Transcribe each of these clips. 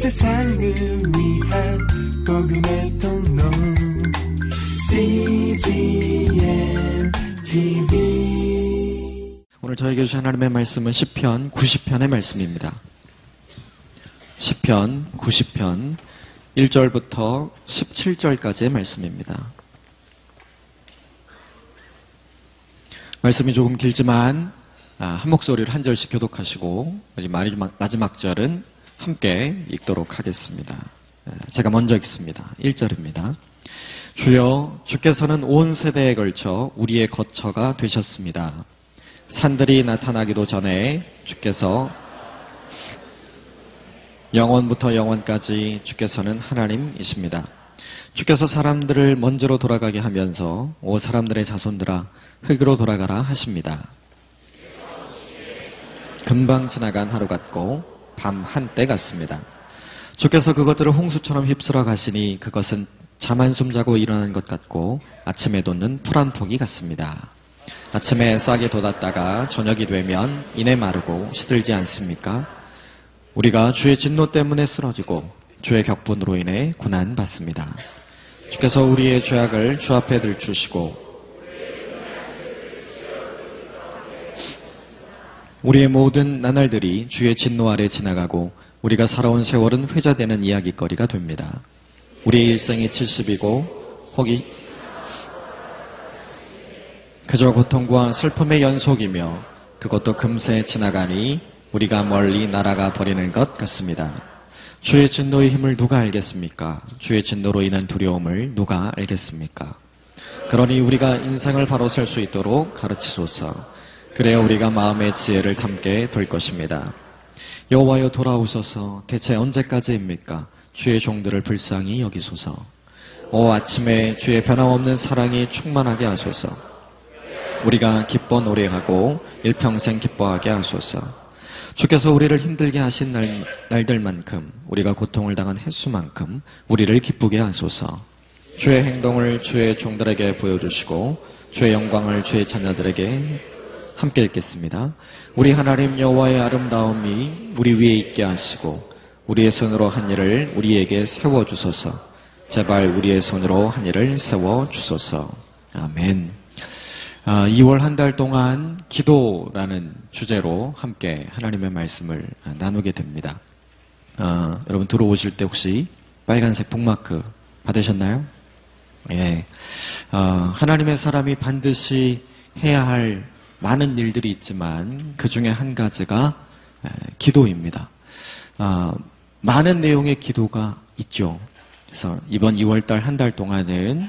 세상을 위한 복음의 통로 CGM TV 오늘 저에게 주신 하나님의 말씀은 10편 90편의 말씀입니다. 10편 90편 1절부터 17절까지의 말씀입니다. 말씀이 조금 길지만 아, 한 목소리를 한 절씩 교독하시고 마지막, 마지막 절은 함께 읽도록 하겠습니다. 아, 제가 먼저 읽습니다. 1절입니다. 주여 주께서는 온 세대에 걸쳐 우리의 거처가 되셨습니다. 산들이 나타나기도 전에 주께서 영원부터 영원까지 주께서는 하나님이십니다. 주께서 사람들을 먼저로 돌아가게 하면서 오 사람들의 자손들아 흙으로 돌아가라 하십니다. 금방 지나간 하루 같고 밤 한때 같습니다. 주께서 그것들을 홍수처럼 휩쓸어 가시니 그것은 잠 한숨 자고 일어난 것 같고 아침에 돋는 풀한 폭이 같습니다. 아침에 싹이 돋았다가 저녁이 되면 이내 마르고 시들지 않습니까? 우리가 주의 진노 때문에 쓰러지고 주의 격분으로 인해 고난 받습니다. 주께서 우리의 죄악을 주 앞에 들추시고 우리의 모든 나날들이 주의 진노 아래 지나가고 우리가 살아온 세월은 회자되는 이야기거리가 됩니다. 우리의 일생이 70이고 혹이 그저 고통과 슬픔의 연속이며 그것도 금세 지나가니 우리가 멀리 날아가 버리는 것 같습니다. 주의 진노의 힘을 누가 알겠습니까? 주의 진노로 인한 두려움을 누가 알겠습니까? 그러니 우리가 인생을 바로 설수 있도록 가르치소서. 그래야 우리가 마음의 지혜를 담게 될 것입니다. 여호와여 돌아오소서 대체 언제까지입니까? 주의 종들을 불쌍히 여기소서. 오 아침에 주의 변함없는 사랑이 충만하게 하소서. 우리가 기뻐 노래하고 일평생 기뻐하게 하소서. 주께서 우리를 힘들게 하신 날, 날들만큼 우리가 고통을 당한 횟수만큼 우리를 기쁘게 하소서. 주의 행동을 주의 종들에게 보여주시고 주의 영광을 주의 자녀들에게 함께 읽겠습니다. 우리 하나님 여호와의 아름다움이 우리 위에 있게 하시고 우리의 손으로 한 일을 우리에게 세워 주소서. 제발 우리의 손으로 한 일을 세워 주소서. 아멘. 2월 한 달 동안 기도라는 주제로 함께 하나님의 말씀을 나누게 됩니다. 어, 여러분 들어오실 때 혹시 빨간색 북마크 받으셨나요? 예. 어, 하나님의 사람이 반드시 해야 할 많은 일들이 있지만 그 중에 한 가지가 기도입니다. 아, 많은 내용의 기도가 있죠. 그래서 이번 2월달 한 달 동안은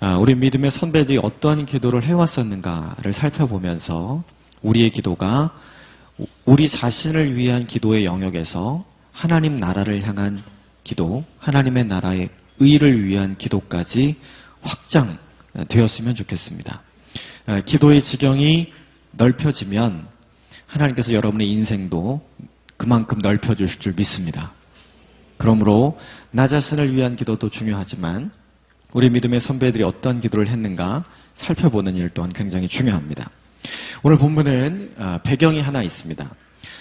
아, 우리 믿음의 선배들이 어떠한 기도를 해왔었는가를 살펴보면서 우리의 기도가 우리 자신을 위한 기도의 영역에서 하나님 나라를 향한 기도, 하나님의 나라의 의를 위한 기도까지 확장되었으면 좋겠습니다. 기도의 지경이 넓혀지면 하나님께서 여러분의 인생도 그만큼 넓혀주실 줄 믿습니다. 그러므로 나 자신을 위한 기도도 중요하지만 우리 믿음의 선배들이 어떤 기도를 했는가 살펴보는 일 또한 굉장히 중요합니다. 오늘 본문은 아, 배경이 하나 있습니다.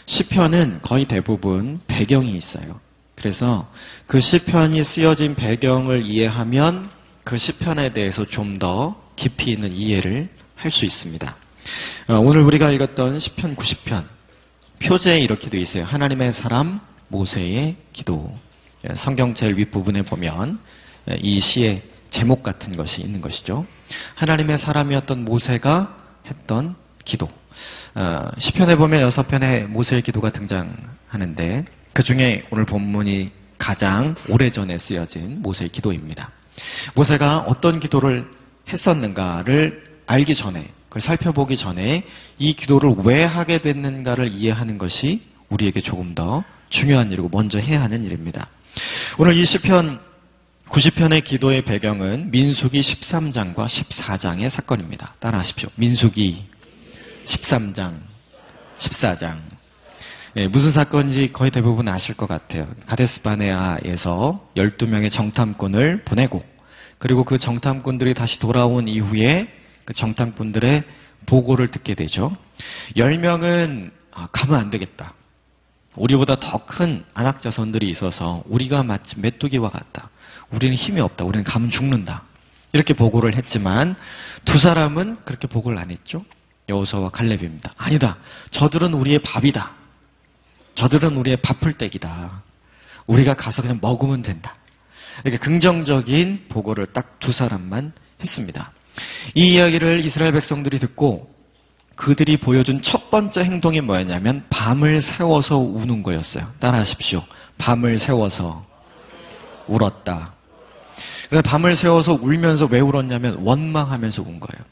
시편은 거의 대부분 배경이 있어요. 그래서 그 시편이 쓰여진 배경을 이해하면 그 시편에 대해서 좀 더 깊이 있는 이해를 할 수 있습니다. 어, 오늘 우리가 읽었던 10편 90편 표제에 이렇게 되어 있어요. 하나님의 사람 모세의 기도. 예, 성경 제일 윗부분에 보면 예, 이 시의 제목 같은 것이 있는 것이죠. 하나님의 사람이었던 모세가 했던 기도. 어, 시편에 보면 여섯 편의 모세의 기도가 등장하는데 그 중에 오늘 본문이 가장 오래전에 쓰여진 모세의 기도입니다. 모세가 어떤 기도를 했었는가를 알기 전에 그걸 살펴보기 전에 이 기도를 왜 하게 됐는가를 이해하는 것이 우리에게 조금 더 중요한 일이고 먼저 해야 하는 일입니다. 오늘 이 시편 90편의 기도의 배경은 민수기 13장과 14장의 사건입니다. 따라하십시오. 민수기 13장, 14장. 네, 무슨 사건인지 거의 대부분 아실 것 같아요. 가데스바네아에서 12명의 정탐꾼을 보내고 그리고 그 정탐꾼들이 다시 돌아온 이후에 그 정탐꾼들의 보고를 듣게 되죠. 10명은 아, 가면 안 되겠다. 우리보다 더 큰 안악 자손들이 있어서 우리가 마치 메뚜기와 같다. 우리는 힘이 없다. 우리는 가면 죽는다. 이렇게 보고를 했지만 두 사람은 그렇게 보고를 안 했죠. 여호수아와 칼렙입니다. 아니다. 저들은 우리의 밥이다. 저들은 우리의 밥풀떼기다. 우리가 가서 그냥 먹으면 된다. 이렇게 긍정적인 보고를 딱 두 사람만 했습니다. 이 이야기를 이스라엘 백성들이 듣고 그들이 보여준 첫 번째 행동이 뭐였냐면 밤을 세워서 우는 거였어요. 따라하십시오. 밤을 세워서 울었다. 그래서 밤을 세워서 울면서 왜 울었냐면 원망하면서 운 거예요.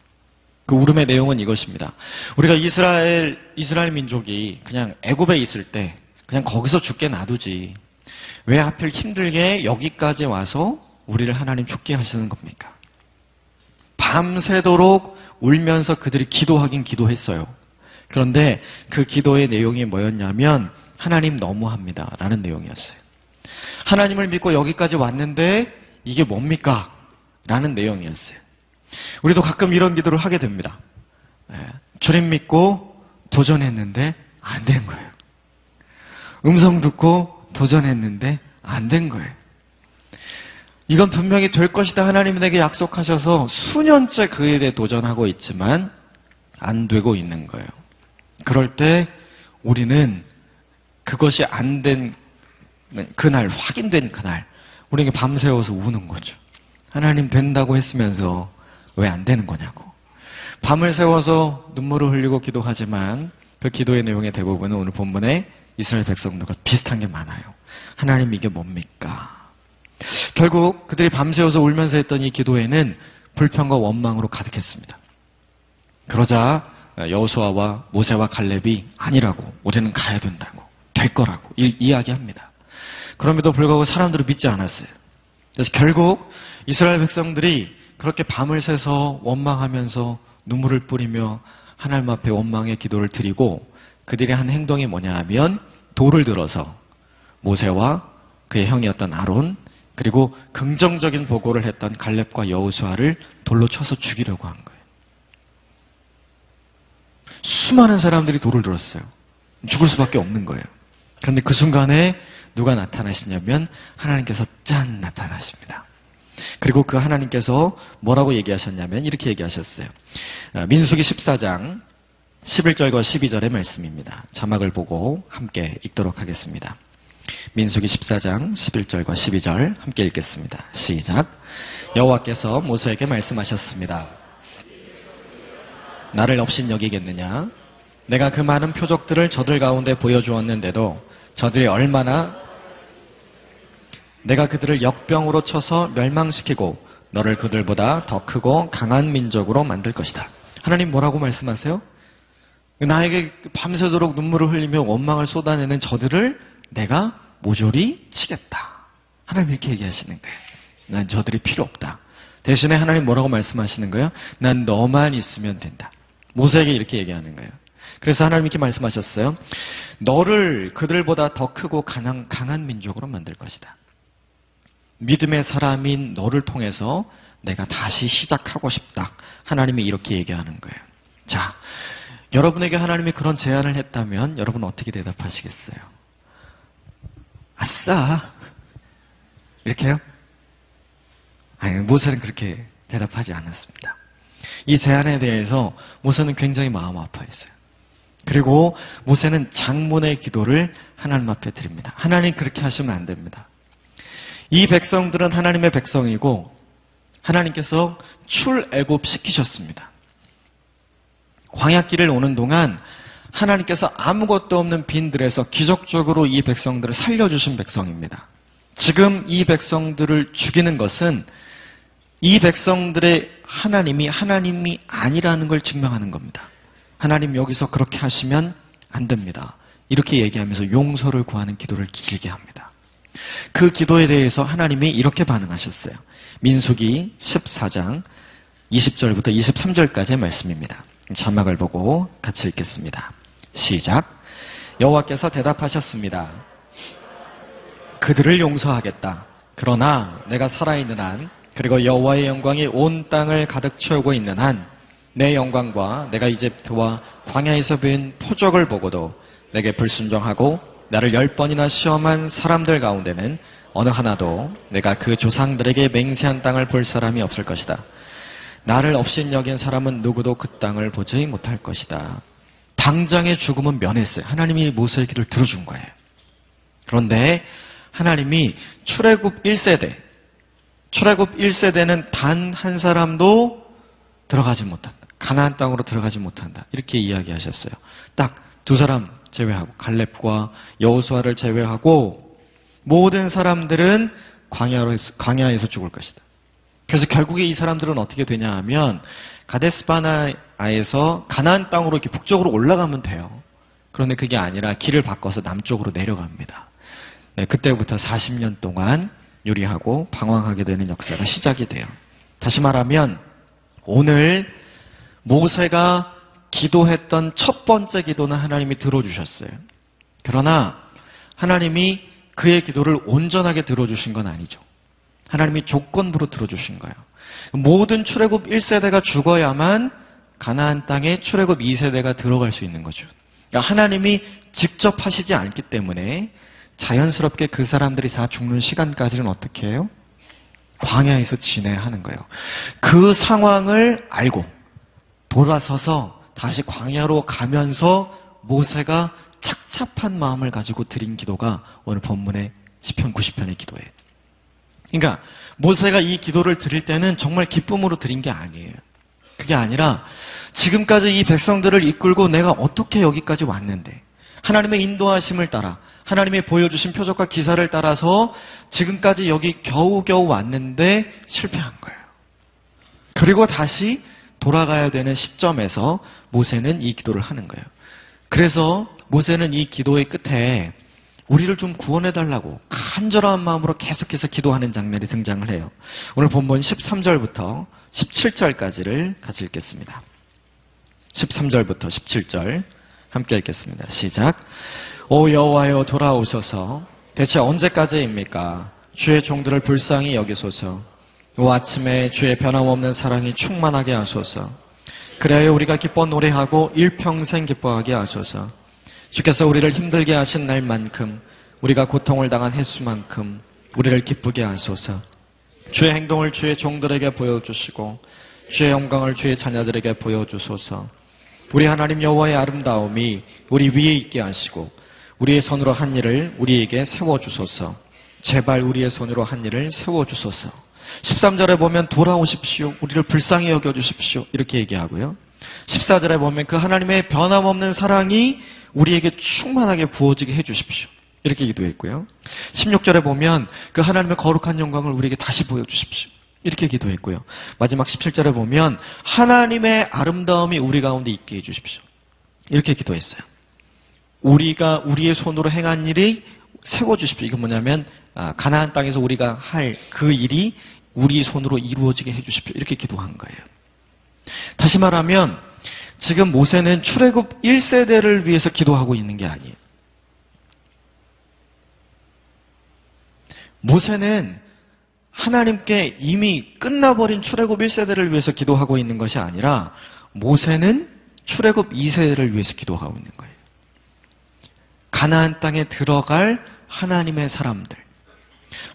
그 울음의 내용은 이것입니다. 우리가 이스라엘 이스라엘 민족이 그냥 애굽에 있을 때 그냥 거기서 죽게 놔두지. 왜 하필 힘들게 여기까지 와서 우리를 하나님 죽게 하시는 겁니까? 밤새도록 울면서 그들이 기도하긴 기도했어요. 그런데 그 기도의 내용이 뭐였냐면 하나님 너무합니다. 라는 내용이었어요. 하나님을 믿고 여기까지 왔는데 이게 뭡니까? 라는 내용이었어요. 우리도 가끔 이런 기도를 하게 됩니다. 예, 주님 믿고 도전했는데 안 된 거예요. 음성 듣고 도전했는데 안 된 거예요. 이건 분명히 될 것이다 하나님이 내게 약속하셔서 수년째 그 일에 도전하고 있지만 안 되고 있는 거예요. 그럴 때 우리는 그것이 안 된 그날, 확인된 그날, 우리에게 밤새워서 우는 거죠. 하나님 된다고 했으면서 왜 안 되는 거냐고. 밤을 새워서 눈물을 흘리고 기도하지만 그 기도의 내용의 대부분은 오늘 본문에 이스라엘 백성들과 비슷한 게 많아요. 하나님 이게 뭡니까? 결국 그들이 밤새워서 울면서 했던 이 기도에는 불평과 원망으로 가득했습니다. 그러자 여호수아와 모세와 갈렙이 아니라고 우리는 가야 된다고 될 거라고 이, 이야기합니다. 그럼에도 불구하고 사람들은 믿지 않았어요. 그래서 결국 이스라엘 백성들이 그렇게 밤을 새서 원망하면서 눈물을 뿌리며 하나님 앞에 원망의 기도를 드리고 그들이 한 행동이 뭐냐 하면 돌을 들어서 모세와 그의 형이었던 아론 그리고 긍정적인 보고를 했던 갈렙과 여우수아를 돌로 쳐서 죽이려고 한 거예요. 수많은 사람들이 돌을 들었어요. 죽을 수밖에 없는 거예요. 그런데 그 순간에 누가 나타나시냐면 하나님께서 짠 나타나십니다. 그리고 그 하나님께서 뭐라고 얘기하셨냐면 이렇게 얘기하셨어요. 어, 민수기 14장 11절과 12절의 말씀입니다. 자막을 보고 함께 읽도록 하겠습니다. 민수기 14장 11절과 12절 함께 읽겠습니다. 시작. 여호와께서 모세에게 말씀하셨습니다. 나를 없인 여기겠느냐? 내가 그 많은 표적들을 저들 가운데 보여주었는데도 저들이 얼마나 내가 그들을 역병으로 쳐서 멸망시키고 너를 그들보다 더 크고 강한 민족으로 만들 것이다. 하나님 뭐라고 말씀하세요? 나에게 밤새도록 눈물을 흘리며 원망을 쏟아내는 저들을 내가 모조리 치겠다. 하나님 이렇게 얘기하시는 거예요. 난 저들이 필요 없다. 대신에 하나님 뭐라고 말씀하시는 거예요? 난 너만 있으면 된다. 모세에게 이렇게 얘기하는 거예요. 그래서 하나님 이렇게 말씀하셨어요. 너를 그들보다 더 크고 강한, 강한 민족으로 만들 것이다. 믿음의 사람인 너를 통해서 내가 다시 시작하고 싶다. 하나님이 이렇게 얘기하는 거예요. 자, 여러분에게 하나님이 그런 제안을 했다면 여러분 어떻게 대답하시겠어요? 아싸! 이렇게요? 아니, 모세는 그렇게 대답하지 않았습니다. 이 제안에 대해서 모세는 굉장히 마음 아파했어요. 그리고 모세는 장문의 기도를 하나님 앞에 드립니다. 하나님 그렇게 하시면 안 됩니다. 이 백성들은 하나님의 백성이고 하나님께서 출애굽 시키셨습니다. 광야길을 오는 동안 하나님께서 아무것도 없는 빈들에서 기적적으로 이 백성들을 살려주신 백성입니다. 지금 이 백성들을 죽이는 것은 이 백성들의 하나님이 하나님이 아니라는 걸 증명하는 겁니다. 하나님 여기서 그렇게 하시면 안 됩니다. 이렇게 얘기하면서 용서를 구하는 기도를 길게 합니다. 그 기도에 대해서 하나님이 이렇게 반응하셨어요. 민수기 14장 20절부터 23절까지의 말씀입니다. 자막을 보고 같이 읽겠습니다. 시작. 여호와께서 대답하셨습니다. 그들을 용서하겠다. 그러나 내가 살아있는 한 그리고 여호와의 영광이 온 땅을 가득 채우고 있는 한 내 영광과 내가 이집트와 광야에서 뵌 표적을 보고도 내게 불순종하고 나를 열 번이나 시험한 사람들 가운데는 어느 하나도 내가 그 조상들에게 맹세한 땅을 볼 사람이 없을 것이다. 나를 없인 여긴 사람은 누구도 그 땅을 보지 못할 것이다. 당장의 죽음은 면했어요. 하나님이 모세의 기도를 들어준 거예요. 그런데 하나님이 출애굽 1세대, 출애굽 1세대는 단 한 사람도 들어가지 못한다. 가나안 땅으로 들어가지 못한다. 이렇게 이야기하셨어요. 딱 두 사람 제외하고 갈렙과 여호수아를 제외하고 모든 사람들은 광야로 광야에서 죽을 것이다. 그래서 결국에 이 사람들은 어떻게 되냐 하면 가데스바나에서 가나안 땅으로 이렇게 북쪽으로 올라가면 돼요. 그런데 그게 아니라 길을 바꿔서 남쪽으로 내려갑니다. 네, 그때부터 40년 동안 요리하고 방황하게 되는 역사가 시작이 돼요. 다시 말하면 오늘 모세가 기도했던 첫 번째 기도는 하나님이 들어주셨어요. 그러나 하나님이 그의 기도를 온전하게 들어주신 건 아니죠. 하나님이 조건부로 들어주신 거예요. 모든 출애굽 1세대가 죽어야만 가나안 땅에 출애굽 2세대가 들어갈 수 있는 거죠. 그러니까 하나님이 직접 하시지 않기 때문에 자연스럽게 그 사람들이 다 죽는 시간까지는 어떻게 해요? 광야에서 지내야 하는 거예요. 그 상황을 알고 돌아서서 다시 광야로 가면서 모세가 착잡한 마음을 가지고 드린 기도가 오늘 본문의 10편 90편의 기도예요. 그러니까 모세가 이 기도를 드릴 때는 정말 기쁨으로 드린 게 아니에요. 그게 아니라 지금까지 이 백성들을 이끌고 내가 어떻게 여기까지 왔는데 하나님의 인도하심을 따라 하나님의 보여주신 표적과 기사를 따라서 지금까지 여기 겨우겨우 왔는데 실패한 거예요. 그리고 다시 돌아가야 되는 시점에서 모세는 이 기도를 하는 거예요. 그래서 모세는 이 기도의 끝에 우리를 좀 구원해 달라고 간절한 마음으로 계속해서 기도하는 장면이 등장을 해요. 오늘 본문 13절부터 17절까지를 같이 읽겠습니다. 13절부터 17절 함께 읽겠습니다. 시작. 오 여호와여 돌아오소서. 대체 언제까지입니까? 주의 종들을 불쌍히 여기소서. 오 아침에 주의 변함없는 사랑이 충만하게 하소서. 그래야 우리가 기뻐 노래하고 일평생 기뻐하게 하소서. 주께서 우리를 힘들게 하신 날만큼 우리가 고통을 당한 횟수만큼 우리를 기쁘게 하소서. 주의 행동을 주의 종들에게 보여주시고 주의 영광을 주의 자녀들에게 보여주소서. 우리 하나님 여호와의 아름다움이 우리 위에 있게 하시고 우리의 손으로 한 일을 우리에게 세워주소서. 제발 우리의 손으로 한 일을 세워주소서. 13절에 보면 돌아오십시오. 우리를 불쌍히 여겨주십시오. 이렇게 얘기하고요. 14절에 보면 그 하나님의 변함없는 사랑이 우리에게 충만하게 부어지게 해주십시오. 이렇게 기도했고요. 16절에 보면 그 하나님의 거룩한 영광을 우리에게 다시 보여주십시오. 이렇게 기도했고요. 마지막 17절에 보면 하나님의 아름다움이 우리 가운데 있게 해주십시오. 이렇게 기도했어요. 우리가 우리의 손으로 행한 일이 세워주십시오. 이건 뭐냐면 아, 가나안 땅에서 우리가 할 그 일이 우리 손으로 이루어지게 해주십시오. 이렇게 기도한 거예요. 다시 말하면 지금 모세는 출애굽 1세대를 위해서 기도하고 있는 게 아니에요. 모세는 하나님께 이미 끝나버린 출애굽 1세대를 위해서 기도하고 있는 것이 아니라 모세는 출애굽 2세대를 위해서 기도하고 있는 거예요. 가나안 땅에 들어갈 하나님의 사람들.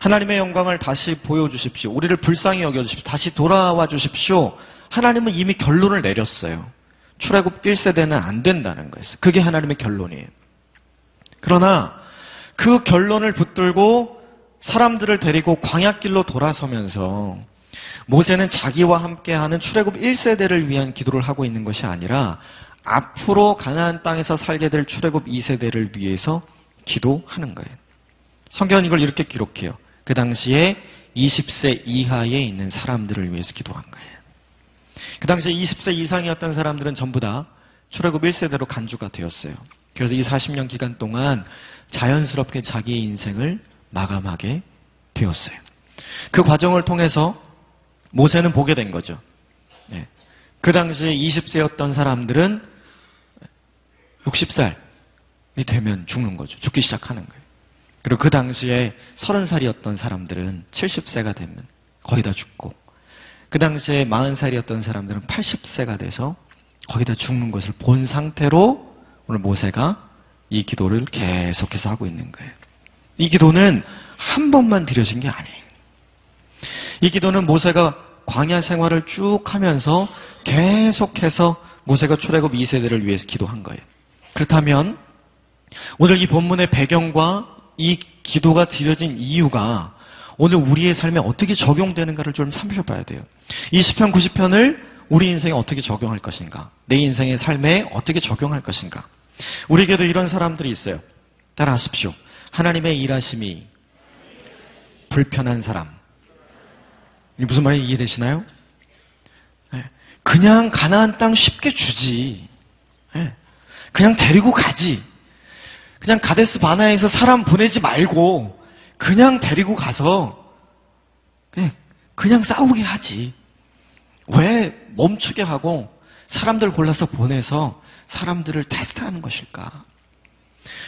하나님의 영광을 다시 보여주십시오. 우리를 불쌍히 여겨주십시오. 다시 돌아와 주십시오. 하나님은 이미 결론을 내렸어요. 출애굽 1세대는 안 된다는 거예요. 그게 하나님의 결론이에요. 그러나 그 결론을 붙들고 사람들을 데리고 광야길로 돌아서면서 모세는 자기와 함께하는 출애굽 1세대를 위한 기도를 하고 있는 것이 아니라 앞으로 가나안 땅에서 살게 될 출애굽 2세대를 위해서 기도하는 거예요. 성경은 이걸 이렇게 기록해요. 그 당시에 20세 이하에 있는 사람들을 위해서 기도한 거예요. 그 당시에 20세 이상이었던 사람들은 전부 다 출애굽 1세대로 간주가 되었어요. 그래서 이 40년 기간 동안 자연스럽게 자기의 인생을 마감하게 되었어요. 그 과정을 통해서 모세는 보게 된 거죠. 네. 그 당시에 20세였던 사람들은 60살이 되면 죽는 거죠. 죽기 시작하는 거예요. 그리고 그 당시에 30살이었던 사람들은 70세가 되면 거의 다 죽고 그 당시에 40살이었던 사람들은 80세가 돼서 거의 다 죽는 것을 본 상태로 오늘 모세가 이 기도를 계속해서 하고 있는 거예요. 이 기도는 한 번만 드려진 게 아니에요. 이 기도는 모세가 광야 생활을 쭉 하면서 계속해서 모세가 출애굽 2세대를 위해서 기도한 거예요. 그렇다면 오늘 이 본문의 배경과 이 기도가 드려진 이유가 오늘 우리의 삶에 어떻게 적용되는가를 좀 살펴봐야 돼요. 이 시편 90편을 우리 인생에 어떻게 적용할 것인가? 내 인생의 삶에 어떻게 적용할 것인가? 우리에게도 이런 사람들이 있어요. 따라하십시오. 하나님의 일하심이 불편한 사람. 이 무슨 말인지 이해되시나요? 네. 그냥 가나안 땅 쉽게 주지. 네. 그냥 데리고 가지. 그냥 가데스 바나에서 사람 보내지 말고 그냥 데리고 가서 그냥, 그냥 싸우게 하지. 왜 멈추게 하고 사람들 골라서 보내서 사람들을 테스트하는 것일까?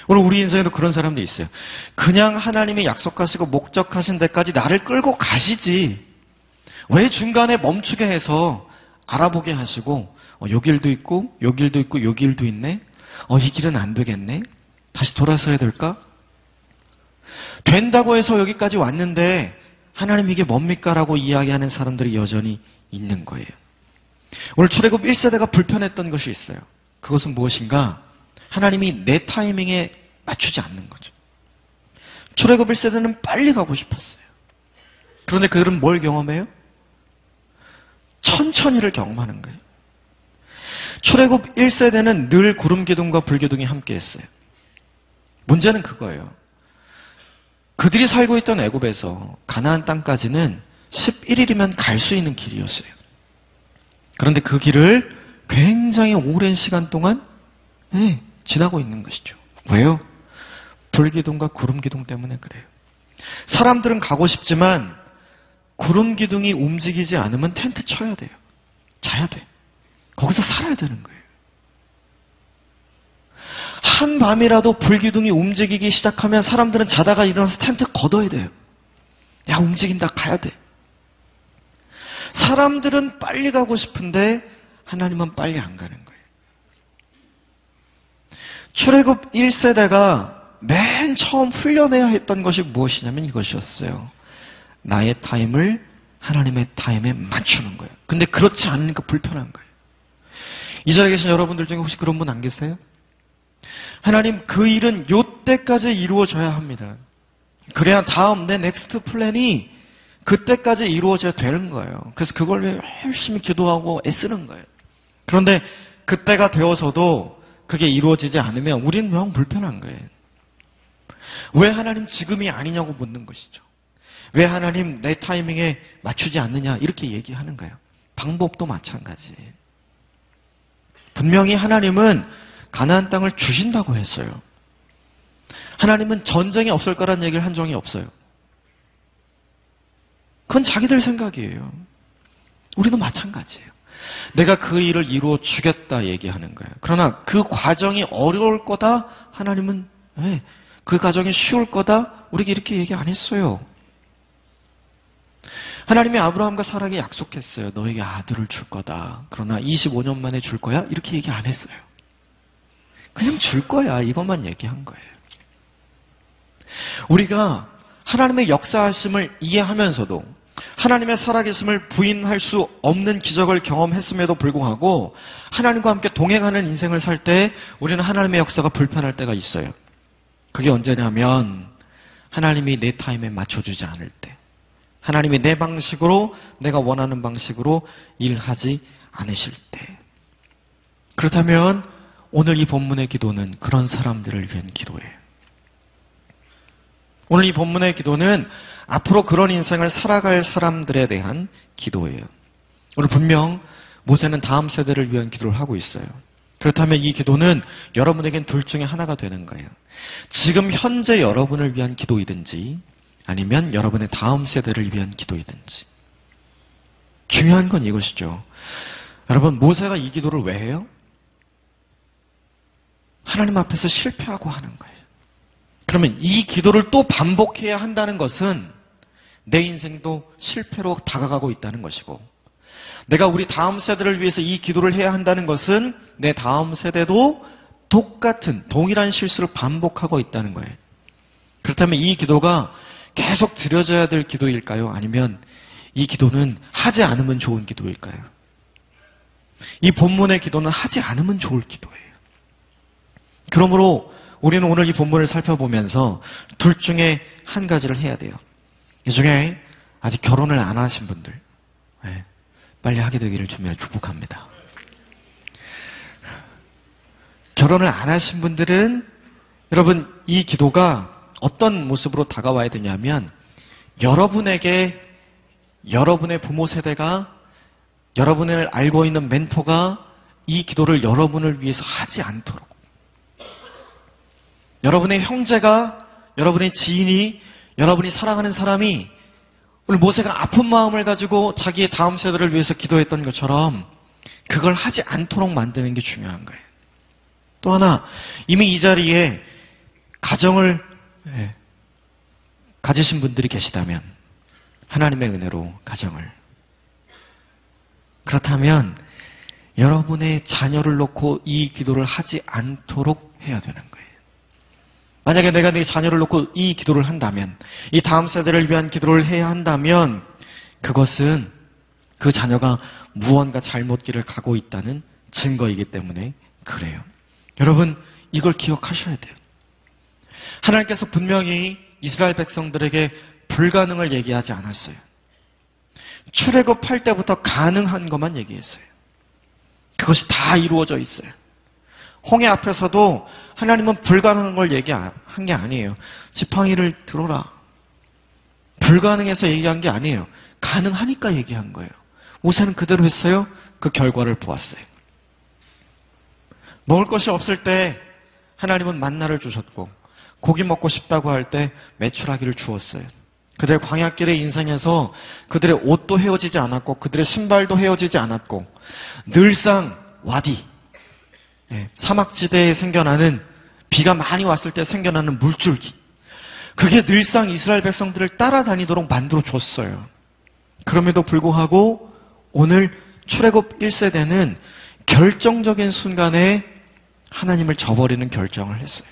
오늘 우리 인생에도 그런 사람도 있어요. 그냥 하나님이 약속하시고 목적하신 데까지 나를 끌고 가시지. 왜 중간에 멈추게 해서 알아보게 하시고 어, 요 길도 있고 요 길도 있고 요 길도 있네. 어, 이 길은 안 되겠네. 다시 돌아서야 될까? 된다고 해서 여기까지 왔는데 하나님 이게 뭡니까? 라고 이야기하는 사람들이 여전히 있는 거예요. 오늘 출애굽 1세대가 불편했던 것이 있어요. 그것은 무엇인가? 하나님이 내 타이밍에 맞추지 않는 거죠. 출애굽 1세대는 빨리 가고 싶었어요. 그런데 그들은 뭘 경험해요? 천천히를 경험하는 거예요. 출애굽 1세대는 늘 구름 기둥과 불 기둥이 함께 했어요. 문제는 그거예요. 그들이 살고 있던 애굽에서 가나안 땅까지는 11일이면 갈 수 있는 길이었어요. 그런데 그 길을 굉장히 오랜 시간 동안 네, 지나고 있는 것이죠. 왜요? 불기둥과 구름기둥 때문에 그래요. 사람들은 가고 싶지만 구름기둥이 움직이지 않으면 텐트 쳐야 돼요. 자야 돼. 거기서 살아야 되는 거예요. 한 밤이라도 불기둥이 움직이기 시작하면 사람들은 자다가 일어나서 텐트 걷어야 돼요. 야, 움직인다. 가야 돼. 사람들은 빨리 가고 싶은데 하나님은 빨리 안 가는 거예요. 출애굽 1세대가 맨 처음 훈련해야 했던 것이 무엇이냐면 이것이었어요. 나의 타임을 하나님의 타임에 맞추는 거예요. 근데 그렇지 않으니까 불편한 거예요. 이 자리에 계신 여러분들 중에 혹시 그런 분 안 계세요? 하나님 그 일은 요때까지 이루어져야 합니다. 그래야 다음 내 next plan이 그때까지 이루어져야 되는 거예요. 그래서 그걸 위해 열심히 기도하고 애쓰는 거예요. 그런데 그때가 되어서도 그게 이루어지지 않으면 우리는 영 불편한 거예요. 왜 하나님 지금이 아니냐고 묻는 것이죠. 왜 하나님 내 타이밍에 맞추지 않느냐 이렇게 얘기하는 거예요. 방법도 마찬가지. 분명히 하나님은 가나안 땅을 주신다고 했어요. 하나님은 전쟁이 없을 거란 얘기를 한 적이 없어요. 그건 자기들 생각이에요. 우리도 마찬가지예요. 내가 그 일을 이루어 주겠다 얘기하는 거예요. 그러나 그 과정이 어려울 거다 하나님은 네, 그 과정이 쉬울 거다 우리에게 이렇게 얘기 안 했어요. 하나님이 아브라함과 사라에게 약속했어요. 너에게 아들을 줄 거다. 그러나 25년 만에 줄 거야? 이렇게 얘기 안 했어요. 그냥 줄 거야. 이것만 얘기한 거예요. 우리가 하나님의 역사하심을 이해하면서도 하나님의 살아계심을 부인할 수 없는 기적을 경험했음에도 불구하고 하나님과 함께 동행하는 인생을 살 때 우리는 하나님의 역사가 불편할 때가 있어요. 그게 언제냐면 하나님이 내 타임에 맞춰주지 않을 때. 하나님이 내 방식으로 내가 원하는 방식으로 일하지 않으실 때. 그렇다면 오늘 이 본문의 기도는 그런 사람들을 위한 기도예요. 오늘 이 본문의 기도는 앞으로 그런 인생을 살아갈 사람들에 대한 기도예요. 오늘 분명 모세는 다음 세대를 위한 기도를 하고 있어요. 그렇다면 이 기도는 여러분에겐 둘 중에 하나가 되는 거예요. 지금 현재 여러분을 위한 기도이든지 아니면 여러분의 다음 세대를 위한 기도이든지. 중요한 건 이것이죠. 여러분, 모세가 이 기도를 왜 해요? 하나님 앞에서 실패하고 하는 거예요. 그러면 이 기도를 또 반복해야 한다는 것은 내 인생도 실패로 다가가고 있다는 것이고, 내가 우리 다음 세대를 위해서 이 기도를 해야 한다는 것은 내 다음 세대도 똑같은 동일한 실수를 반복하고 있다는 거예요. 그렇다면 이 기도가 계속 드려져야 될 기도일까요? 아니면 이 기도는 하지 않으면 좋은 기도일까요? 이 본문의 기도는 하지 않으면 좋을 기도예요. 그러므로 우리는 오늘 이 본문을 살펴보면서 둘 중에 한 가지를 해야 돼요. 이 중에 아직 결혼을 안 하신 분들, 네, 빨리 하게 되기를 주며 축복합니다. 결혼을 안 하신 분들은 여러분 이 기도가 어떤 모습으로 다가와야 되냐면 여러분에게 여러분의 부모 세대가 여러분을 알고 있는 멘토가 이 기도를 여러분을 위해서 하지 않도록 여러분의 형제가 여러분의 지인이 여러분이 사랑하는 사람이 오늘 모세가 아픈 마음을 가지고 자기의 다음 세대를 위해서 기도했던 것처럼 그걸 하지 않도록 만드는 게 중요한 거예요. 또 하나 이미 이 자리에 가정을 예, 가지신 분들이 계시다면 하나님의 은혜로 가정을 그렇다면 여러분의 자녀를 놓고 이 기도를 하지 않도록 해야 되는 거예요. 만약에 내가 내 자녀를 놓고 이 기도를 한다면, 이 다음 세대를 위한 기도를 해야 한다면, 그것은 그 자녀가 무언가 잘못 길을 가고 있다는 증거이기 때문에 그래요. 여러분, 이걸 기억하셔야 돼요. 하나님께서 분명히 이스라엘 백성들에게 불가능을 얘기하지 않았어요. 출애굽할 때부터 가능한 것만 얘기했어요. 그것이 다 이루어져 있어요. 홍해 앞에서도 하나님은 불가능한 걸 얘기한 게 아니에요. 지팡이를 들어라. 불가능해서 얘기한 게 아니에요. 가능하니까 얘기한 거예요. 모세는 그대로 했어요. 그 결과를 보았어요. 먹을 것이 없을 때 하나님은 만나를 주셨고 고기 먹고 싶다고 할 때 매출하기를 주었어요. 그들의 광야길의 인생에서 그들의 옷도 헤어지지 않았고 그들의 신발도 헤어지지 않았고 늘상 와디 예, 사막지대에 생겨나는 비가 많이 왔을 때 생겨나는 물줄기 그게 늘상 이스라엘 백성들을 따라다니도록 만들어 줬어요. 그럼에도 불구하고 오늘 출애굽 1세대는 결정적인 순간에 하나님을 저버리는 결정을 했어요.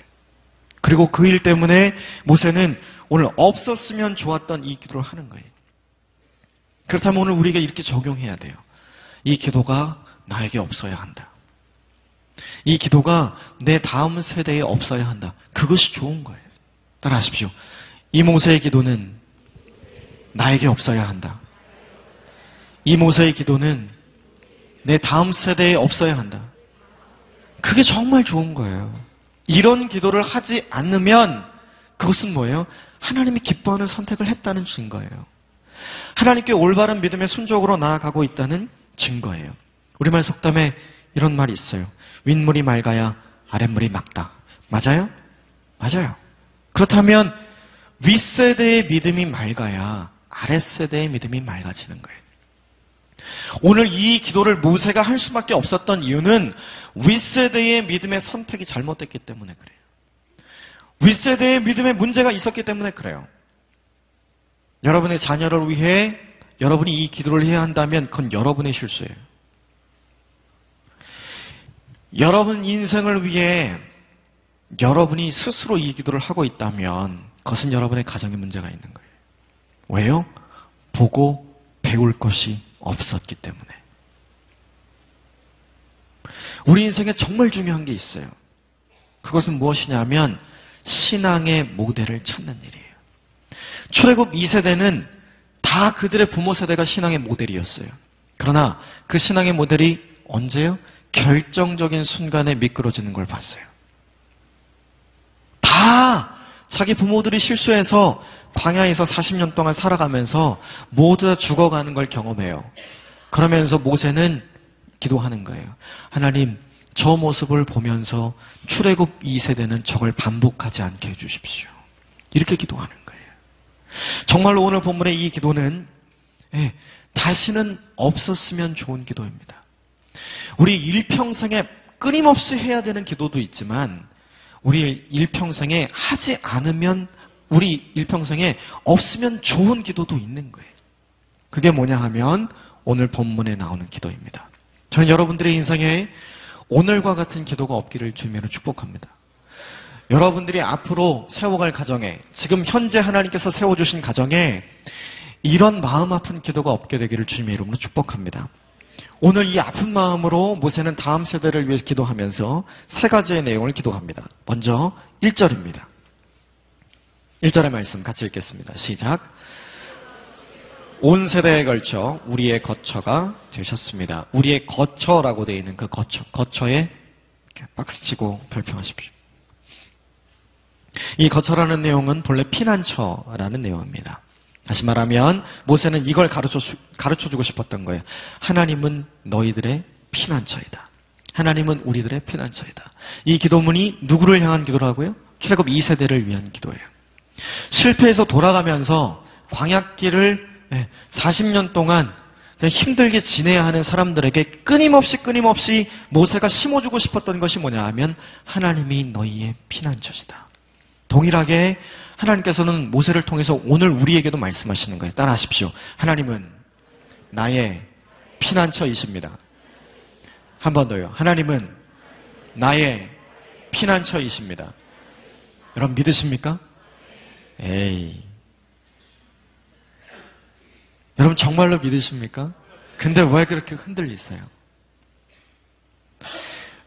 그리고 그 일 때문에 모세는 오늘 없었으면 좋았던 이 기도를 하는 거예요. 그렇다면 오늘 우리가 이렇게 적용해야 돼요. 이 기도가 나에게 없어야 한다. 이 기도가 내 다음 세대에 없어야 한다. 그것이 좋은 거예요. 따라하십시오. 이 모세의 기도는 나에게 없어야 한다. 이 모세의 기도는 내 다음 세대에 없어야 한다. 그게 정말 좋은 거예요. 이런 기도를 하지 않으면 그것은 뭐예요? 하나님이 기뻐하는 선택을 했다는 증거예요. 하나님께 올바른 믿음의 순종으로 나아가고 있다는 증거예요. 우리말 속담에 이런 말이 있어요. 윗물이 맑아야 아랫물이 맑다. 맞아요? 맞아요. 그렇다면 윗세대의 믿음이 맑아야 아랫세대의 믿음이 맑아지는 거예요. 오늘 이 기도를 모세가 할 수밖에 없었던 이유는 윗세대의 믿음의 선택이 잘못됐기 때문에 그래요. 윗세대의 믿음에 문제가 있었기 때문에 그래요. 여러분의 자녀를 위해 여러분이 이 기도를 해야 한다면 그건 여러분의 실수예요. 여러분 인생을 위해 여러분이 스스로 이 기도를 하고 있다면 그것은 여러분의 가정에 문제가 있는 거예요. 왜요? 보고 배울 것이 없었기 때문에. 우리 인생에 정말 중요한 게 있어요. 그것은 무엇이냐면 신앙의 모델을 찾는 일이에요. 출애굽 2세대는 다 그들의 부모 세대가 신앙의 모델이었어요. 그러나 그 신앙의 모델이 언제요? 결정적인 순간에 미끄러지는 걸 봤어요. 다 자기 부모들이 실수해서 광야에서 40년 동안 살아가면서 모두 다 죽어가는 걸 경험해요. 그러면서 모세는 기도하는 거예요. 하나님, 저 모습을 보면서 출애굽 2세대는 저걸 반복하지 않게 해주십시오. 이렇게 기도하는 거예요. 정말로 오늘 본문의 이 기도는 예, 다시는 없었으면 좋은 기도입니다. 우리 일평생에 끊임없이 해야 되는 기도도 있지만 우리 일평생에 하지 않으면 우리 일평생에 없으면 좋은 기도도 있는 거예요. 그게 뭐냐 하면 오늘 본문에 나오는 기도입니다. 저는 여러분들의 인생에 오늘과 같은 기도가 없기를 주님으로 축복합니다. 여러분들이 앞으로 세워갈 가정에, 지금 현재 하나님께서 세워주신 가정에 이런 마음 아픈 기도가 없게 되기를 주님의 이름으로 축복합니다. 오늘 이 아픈 마음으로 모세는 다음 세대를 위해서 기도하면서 세 가지의 내용을 기도합니다. 먼저 1절입니다. 1절의 말씀 같이 읽겠습니다. 시작. 온 세대에 걸쳐 우리의 거처가 되셨습니다. 우리의 거처라고 되어 있는 그 거처, 거처에 박스치고 별평하십시오. 이 거처라는 내용은 본래 피난처라는 내용입니다. 다시 말하면 모세는 이걸 가르쳐, 가르쳐 주고 싶었던 거예요. 하나님은 너희들의 피난처이다. 하나님은 우리들의 피난처이다. 이 기도문이 누구를 향한 기도라고요? 출애굽 2세대를 위한 기도예요. 실패해서 돌아가면서 광약길을 40년 동안 힘들게 지내야 하는 사람들에게 끊임없이 끊임없이 모세가 심어주고 싶었던 것이 뭐냐 하면 하나님이 너희의 피난처시다. 동일하게 하나님께서는 모세를 통해서 오늘 우리에게도 말씀하시는 거예요. 따라하십시오. 하나님은 나의 피난처이십니다. 한 번 더요. 하나님은 나의 피난처이십니다. 여러분 믿으십니까? 에이. 여러분 정말로 믿으십니까? 근데 왜 그렇게 흔들리세요?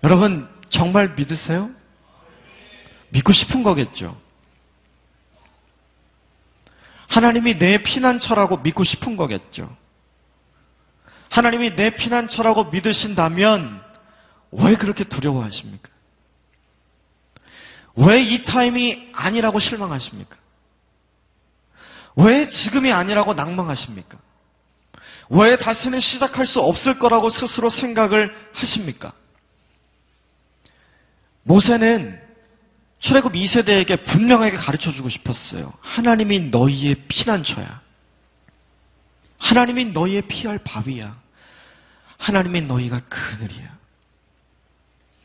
여러분 정말 믿으세요? 믿고 싶은 거겠죠. 하나님이 내 피난처라고 믿고 싶은 거겠죠. 하나님이 내 피난처라고 믿으신다면 왜 그렇게 두려워하십니까? 왜 이 타임이 아니라고 실망하십니까? 왜 지금이 아니라고 낭망하십니까? 왜 다시는 시작할 수 없을 거라고 스스로 생각을 하십니까? 모세는 출애굽 2세대에게 분명하게 가르쳐 주고 싶었어요. 하나님이 너희의 피난처야. 하나님이 너희의 피할 바위야. 하나님이 너희가 그늘이야.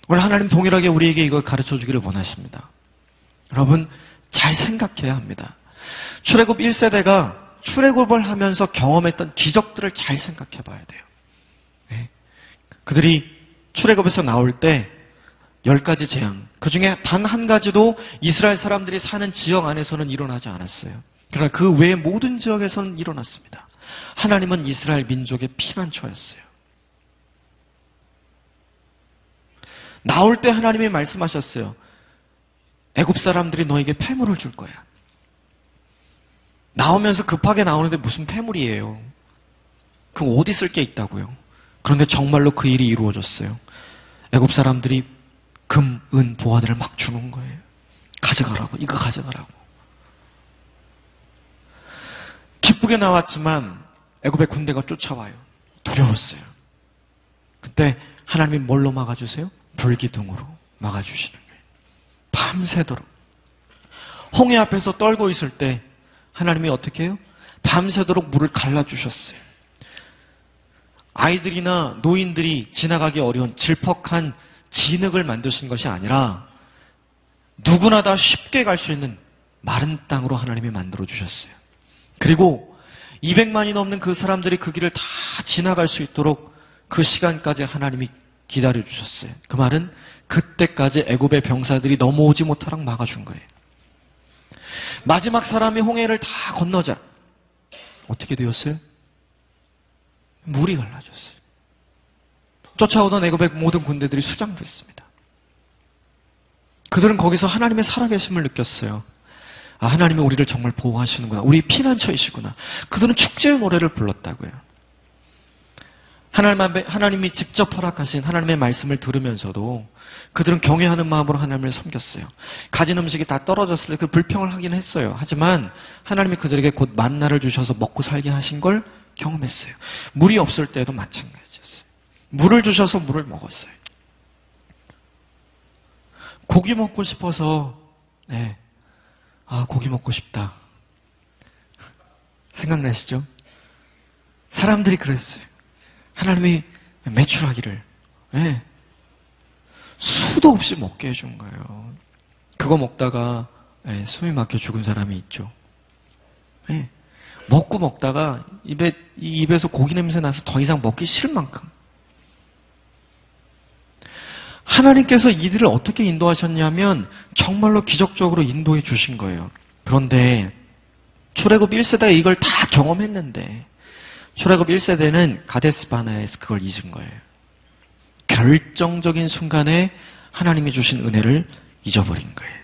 오늘 하나님 동일하게 우리에게 이걸 가르쳐 주기를 원하십니다. 여러분 잘 생각해야 합니다. 출애굽 1세대가 출애굽을 하면서 경험했던 기적들을 잘 생각해 봐야 돼요. 네. 그들이 출애굽에서 나올 때 열 가지 재앙, 그 중에 단 한 가지도 이스라엘 사람들이 사는 지역 안에서는 일어나지 않았어요. 그러나 그 외의 모든 지역에서는 일어났습니다. 하나님은 이스라엘 민족의 피난처였어요. 나올 때 하나님이 말씀하셨어요. 애굽 사람들이 너에게 폐물을 줄 거야. 나오면서 급하게 나오는데 무슨 폐물이에요. 그 어디 쓸 게 있다고요. 그런데 정말로 그 일이 이루어졌어요. 애굽 사람들이 금, 은, 보화들을 막 주는 거예요. 가져가라고, 이거 가져가라고. 기쁘게 나왔지만 애굽의 군대가 쫓아와요. 두려웠어요. 그때 하나님이 뭘로 막아주세요? 불기둥으로 막아주시는 거예요. 밤새도록. 홍해 앞에서 떨고 있을 때 하나님이 어떻게 해요? 밤새도록 물을 갈라주셨어요. 아이들이나 노인들이 지나가기 어려운 질퍽한 진흙을 만드신 것이 아니라 누구나 다 쉽게 갈 수 있는 마른 땅으로 하나님이 만들어 주셨어요. 그리고 200만이 넘는 그 사람들이 그 길을 다 지나갈 수 있도록 그 시간까지 하나님이 기다려 주셨어요. 그 말은 그때까지 애굽의 병사들이 넘어오지 못하도록 막아준 거예요. 마지막 사람이 홍해를 다 건너자 어떻게 되었어요? 물이 갈라졌어요. 쫓아오던 애굽의 모든 군대들이 수장됐습니다. 그들은 거기서 하나님의 살아계심을 느꼈어요. 아, 하나님이 우리를 정말 보호하시는구나. 우리 피난처이시구나. 그들은 축제의 노래를 불렀다고요. 하나님이 직접 허락하신 하나님의 말씀을 들으면서도 그들은 경외하는 마음으로 하나님을 섬겼어요. 가진 음식이 다 떨어졌을 때 그 불평을 하긴 했어요. 하지만 하나님이 그들에게 곧 만나를 주셔서 먹고 살게 하신 걸 경험했어요. 물이 없을 때도 마찬가지였어요. 물을 주셔서 물을 먹었어요. 고기 먹고 싶어서 네. 아, 고기 먹고 싶다. 생각나시죠? 사람들이 그랬어요. 하나님이 매출하기를 네. 수도 없이 먹게 해준 거예요. 그거 먹다가 네, 숨이 막혀 죽은 사람이 있죠. 네. 먹고 먹다가 입에 입에서 고기 냄새 나서 더 이상 먹기 싫을 만큼 하나님께서 이들을 어떻게 인도하셨냐면 정말로 기적적으로 인도해 주신 거예요. 그런데 출애굽 1세대가 이걸 다 경험했는데 출애굽 1세대는 가데스 바나에서 그걸 잊은 거예요. 결정적인 순간에 하나님이 주신 은혜를 잊어버린 거예요.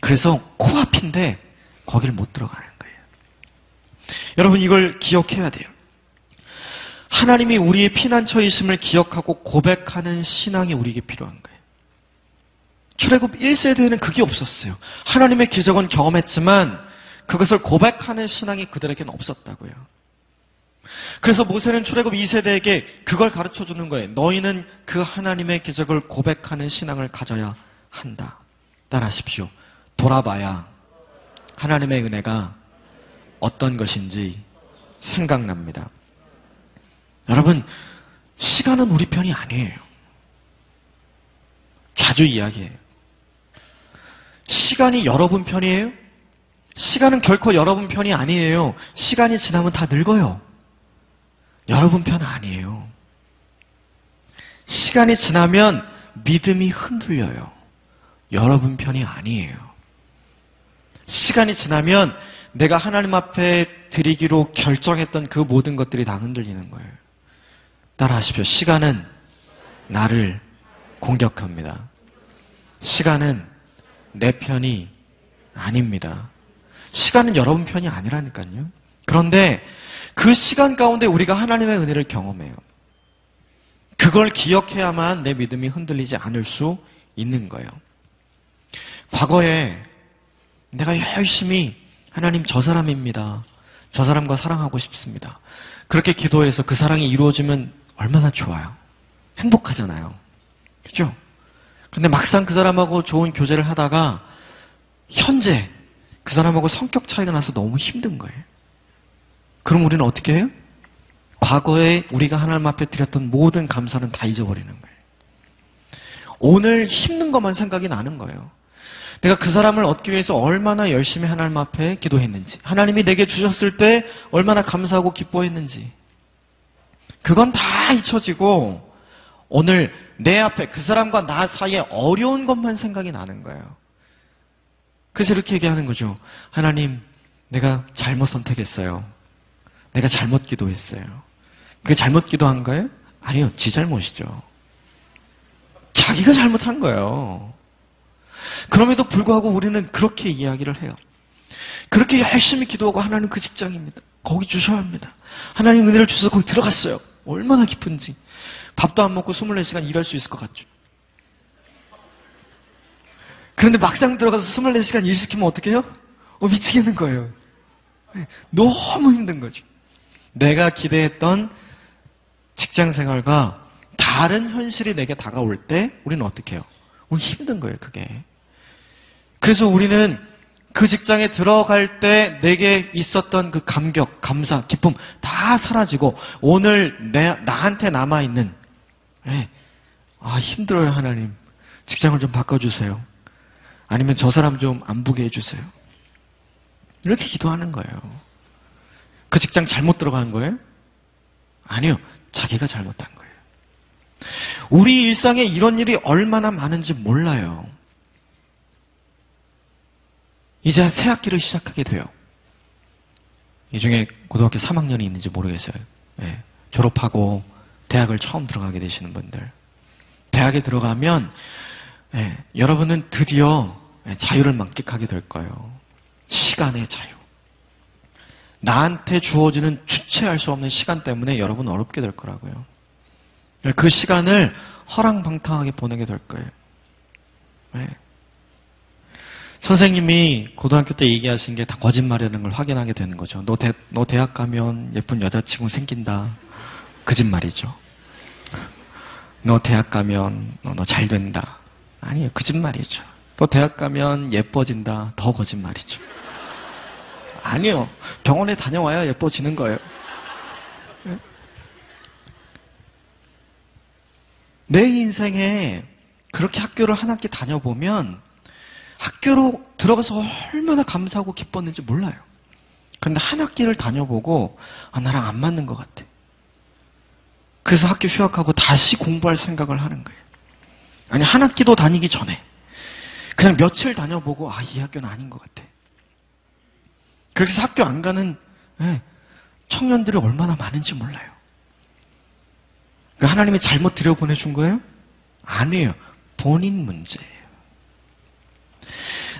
그래서 코앞인데 거기를 못 들어가는 거예요. 여러분 이걸 기억해야 돼요. 하나님이 우리의 피난처이심을 기억하고 고백하는 신앙이 우리에게 필요한. 출애굽 1세대에는 그게 없었어요. 하나님의 기적은 경험했지만 그것을 고백하는 신앙이 그들에게는 없었다고요. 그래서 모세는 출애굽 2세대에게 그걸 가르쳐 주는 거예요. 너희는 그 하나님의 기적을 고백하는 신앙을 가져야 한다. 따라하십시오. 돌아봐야 하나님의 은혜가 어떤 것인지 생각납니다. 여러분, 시간은 우리 편이 아니에요. 자주 이야기해요. 시간이 여러분 편이에요? 시간은 결코 여러분 편이 아니에요. 시간이 지나면 다 늙어요. 여러분 편 아니에요. 시간이 지나면 믿음이 흔들려요. 여러분 편이 아니에요. 시간이 지나면 내가 하나님 앞에 드리기로 결정했던 그 모든 것들이 다 흔들리는 거예요. 따라하십시오. 시간은 나를 공격합니다. 시간은 내 편이 아닙니다. 시간은 여러분 편이 아니라니까요. 그런데 그 시간 가운데 우리가 하나님의 은혜를 경험해요. 그걸 기억해야만 내 믿음이 흔들리지 않을 수 있는 거예요. 과거에 내가 열심히 하나님 저 사람입니다. 저 사람과 사랑하고 싶습니다. 그렇게 기도해서 그 사랑이 이루어지면 얼마나 좋아요. 행복하잖아요. 그죠? 근데 막상 그 사람하고 좋은 교제를 하다가 현재 그 사람하고 성격 차이가 나서 너무 힘든 거예요. 그럼 우리는 어떻게 해요? 과거에 우리가 하나님 앞에 드렸던 모든 감사는 다 잊어버리는 거예요. 오늘 힘든 것만 생각이 나는 거예요. 내가 그 사람을 얻기 위해서 얼마나 열심히 하나님 앞에 기도했는지, 하나님이 내게 주셨을 때 얼마나 감사하고 기뻐했는지, 그건 다 잊혀지고, 오늘 내 앞에 그 사람과 나 사이에 어려운 것만 생각이 나는 거예요. 그래서 이렇게 얘기하는 거죠. 하나님, 내가 잘못 선택했어요. 내가 잘못 기도했어요. 그게 잘못 기도한 거예요? 아니요, 지 잘못이죠. 자기가 잘못한 거예요. 그럼에도 불구하고 우리는 그렇게 이야기를 해요. 그렇게 열심히 기도하고 하나님 그 직장입니다. 거기 주셔야 합니다. 하나님 은혜를 주셔서 거기 들어갔어요. 얼마나 기쁜지. 밥도 안 먹고 24시간 일할 수 있을 것 같죠. 그런데 막상 들어가서 24시간 일 시키면 어떻게 해요? 어, 미치겠는 거예요. 네, 너무 힘든 거죠. 내가 기대했던 직장 생활과 다른 현실이 내게 다가올 때 우리는 어떻게 해요? 우리 힘든 거예요, 그게. 그래서 우리는 그 직장에 들어갈 때 내게 있었던 그 감격, 감사, 기쁨 다 사라지고 오늘 내, 나한테 남아있는 네, 아 힘들어요 하나님 직장을 좀 바꿔주세요. 아니면 저 사람 좀 안 보게 해주세요. 이렇게 기도하는 거예요. 그 직장 잘못 들어간 거예요? 아니요. 자기가 잘못한 거예요. 우리 일상에 이런 일이 얼마나 많은지 몰라요. 이제 새 학기를 시작하게 돼요. 이 중에 고등학교 3학년이 있는지 모르겠어요. 네. 졸업하고 대학을 처음 들어가게 되시는 분들. 대학에 들어가면 네. 여러분은 드디어 자유를 만끽하게 될 거예요. 시간의 자유. 나한테 주어지는 주체할 수 없는 시간 때문에 여러분 어렵게 될 거라고요. 그 시간을 허랑방탕하게 보내게 될 거예요. 네. 선생님이 고등학교 때 얘기하신 게 다 거짓말이라는 걸 확인하게 되는 거죠. 너, 대, 너 대학 가면 예쁜 여자친구 생긴다. 거짓말이죠. 너 대학 가면 너 잘 된다. 아니에요. 거짓말이죠. 너 대학 가면 예뻐진다. 더 거짓말이죠. 아니요. 병원에 다녀와야 예뻐지는 거예요. 내 인생에 그렇게 학교를 한 학기 다녀보면 학교로 들어가서 얼마나 감사하고 기뻤는지 몰라요. 그런데 한 학기를 다녀보고 아, 나랑 안 맞는 것 같아. 그래서 학교 휴학하고 다시 공부할 생각을 하는 거예요. 아니, 한 학기도 다니기 전에. 그냥 며칠 다녀보고, 아, 이 학교는 아닌 것 같아. 해서 학교 안 가는 예, 청년들이 얼마나 많은지 몰라요. 그 하나님이 잘못 들여보내준 거예요? 아니에요. 본인 문제예요.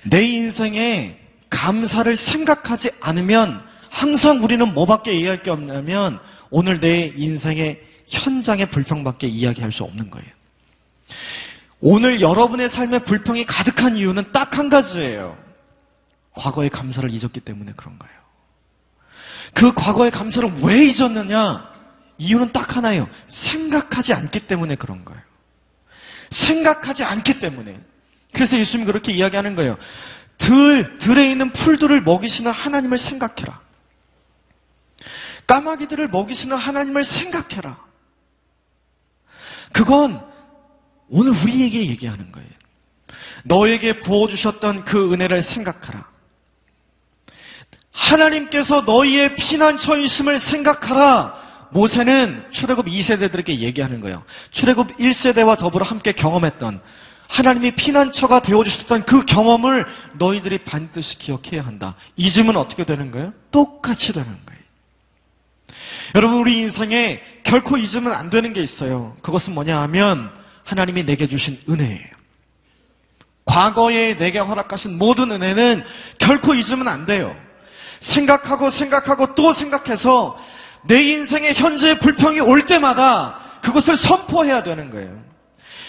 내 인생에 감사를 생각하지 않으면 항상 우리는 뭐밖에 이해할 게 없냐면 오늘 내 인생의 현장의 불평밖에 이야기할 수 없는 거예요. 오늘 여러분의 삶에 불평이 가득한 이유는 딱 한 가지예요. 과거의 감사를 잊었기 때문에 그런 거예요. 그 과거의 감사를 왜 잊었느냐? 이유는 딱 하나예요. 생각하지 않기 때문에 그런 거예요. 생각하지 않기 때문에. 그래서 예수님이 그렇게 이야기하는 거예요. 들, 들에 있는 풀들을 먹이시는 하나님을 생각해라. 까마귀들을 먹이시는 하나님을 생각해라. 그건 오늘 우리에게 얘기하는 거예요. 너에게 부어주셨던 그 은혜를 생각하라. 하나님께서 너희의 피난처 있음을 생각하라. 모세는 출애굽 2세대들에게 얘기하는 거예요. 출애굽 1세대와 더불어 함께 경험했던 하나님이 피난처가 되어 주셨던 그 경험을 너희들이 반드시 기억해야 한다. 잊으면 어떻게 되는 거예요? 똑같이 되는 거예요. 여러분 우리 인생에 결코 잊으면 안 되는 게 있어요. 그것은 뭐냐 하면 하나님이 내게 주신 은혜예요. 과거에 내게 허락하신 모든 은혜는 결코 잊으면 안 돼요. 생각하고 생각하고 또 생각해서 내 인생의 현재의 불평이 올 때마다 그것을 선포해야 되는 거예요.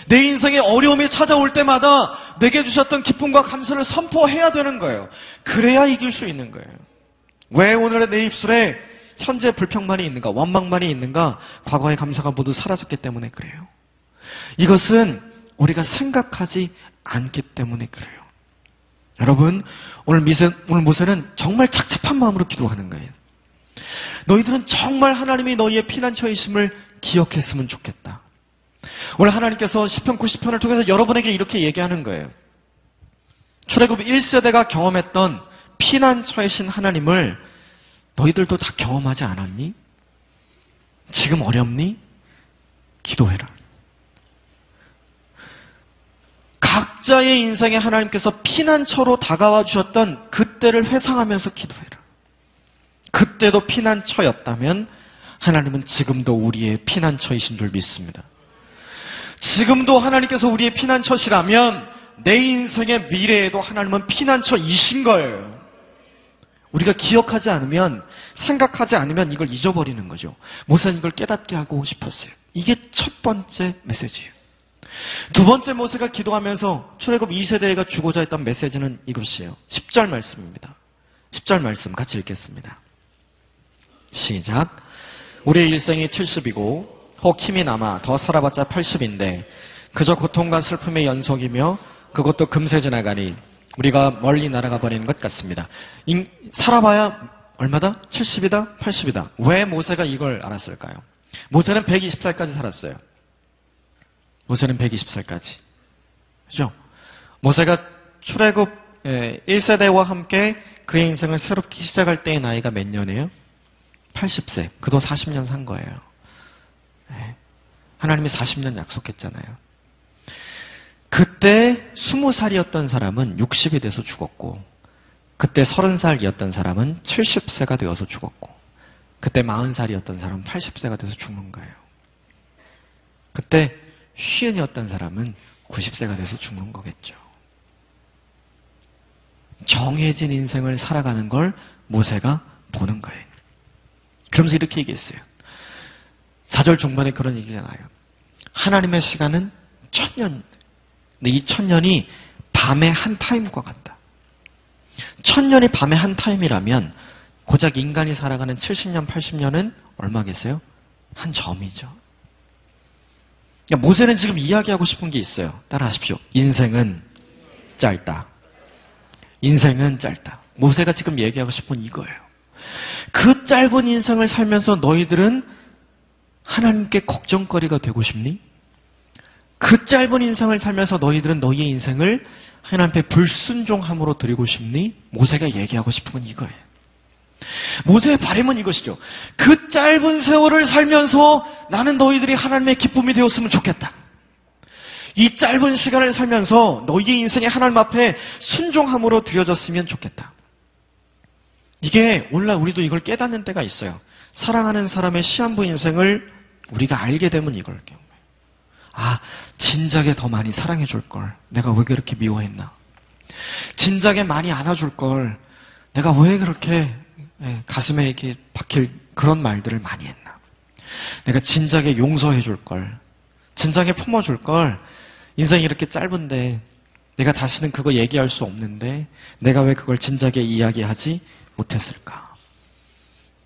내 인생에 어려움이 찾아올 때마다 내게 주셨던 기쁨과 감사를 선포해야 되는 거예요. 그래야 이길 수 있는 거예요. 왜 오늘의 내 입술에 현재 불평만이 있는가, 원망만이 있는가, 과거의 감사가 모두 사라졌기 때문에 그래요. 이것은 우리가 생각하지 않기 때문에 그래요. 여러분, 오늘 미세, 오늘 모세는 정말 착잡한 마음으로 기도하는 거예요. 너희들은 정말 하나님이 너희의 피난처이심을 기억했으면 좋겠다. 오늘 하나님께서 10편 90편을 통해서 여러분에게 이렇게 얘기하는 거예요. 출애굽 1세대가 경험했던 피난처이신 하나님을 너희들도 다 경험하지 않았니? 지금 어렵니? 기도해라. 각자의 인생에 하나님께서 피난처로 다가와 주셨던 그때를 회상하면서 기도해라. 그때도 피난처였다면 하나님은 지금도 우리의 피난처이신 줄 믿습니다. 지금도 하나님께서 우리의 피난처시라면 내 인생의 미래에도 하나님은 피난처이신 거예요. 우리가 기억하지 않으면, 생각하지 않으면 이걸 잊어버리는 거죠. 모세는 이걸 깨닫게 하고 싶었어요. 이게 첫 번째 메시지예요. 두 번째 모세가 기도하면서 출애굽 2세대가 주고자 했던 메시지는 이것이에요. 10절 말씀입니다. 10절 말씀 같이 읽겠습니다. 시작. 우리의 일생이 70이고 혹 힘이 남아 더 살아봤자 80인데 그저 고통과 슬픔의 연속이며 그것도 금세 지나가니 우리가 멀리 날아가 버리는 것 같습니다. 인, 살아봐야 얼마다? 70이다? 80이다. 왜 모세가 이걸 알았을까요? 모세는 120살까지 살았어요. 모세는 120살까지. 그죠? 모세가 출애굽 1세대와 예, 함께 그의 인생을 새롭게 시작할 때의 나이가 몇 년이에요? 80세. 그도 40년 산 거예요. 네. 하나님이 40년 약속했잖아요. 그때 20살이었던 사람은 60이 돼서 죽었고, 그때 30살이었던 사람은 70세가 되어서 죽었고, 그때 40살이었던 사람은 80세가 돼서 죽는 거예요. 그때 쉬은이었던 사람은 90세가 돼서 죽는 거겠죠. 정해진 인생을 살아가는 걸 모세가 보는 거예요. 그러면서 이렇게 얘기했어요. 4절 중반에 그런 얘기가 나요. 하나님의 시간은 천년. 근데 이 천년이 밤의 한 타임과 같다. 천년이 밤의 한 타임이라면 고작 인간이 살아가는 70년, 80년은 얼마겠어요? 한 점이죠. 그러니까 모세는 지금 이야기하고 싶은 게 있어요. 따라하십시오. 인생은 짧다. 인생은 짧다. 모세가 지금 얘기하고 싶은 이거예요. 그 짧은 인생을 살면서 너희들은 하나님께 걱정거리가 되고 싶니? 그 짧은 인생을 살면서 너희들은 너희의 인생을 하나님께 불순종함으로 드리고 싶니? 모세가 얘기하고 싶은 건 이거예요. 모세의 바램은 이것이죠. 그 짧은 세월을 살면서 나는 너희들이 하나님의 기쁨이 되었으면 좋겠다. 이 짧은 시간을 살면서 너희의 인생이 하나님 앞에 순종함으로 드려졌으면 좋겠다. 이게 오늘날 우리도 이걸 깨닫는 때가 있어요. 사랑하는 사람의 시한부 인생을 우리가 알게 되면 이걸. 아, 진작에 더 많이 사랑해 줄 걸. 내가 왜 그렇게 미워했나? 진작에 많이 안아줄 걸. 내가 왜 그렇게 예, 가슴에 이렇게 박힐 그런 말들을 많이 했나? 내가 진작에 용서해 줄 걸. 진작에 품어 줄 걸. 인생이 이렇게 짧은데 내가 다시는 그거 얘기할 수 없는데 내가 왜 그걸 진작에 이야기하지 못했을까?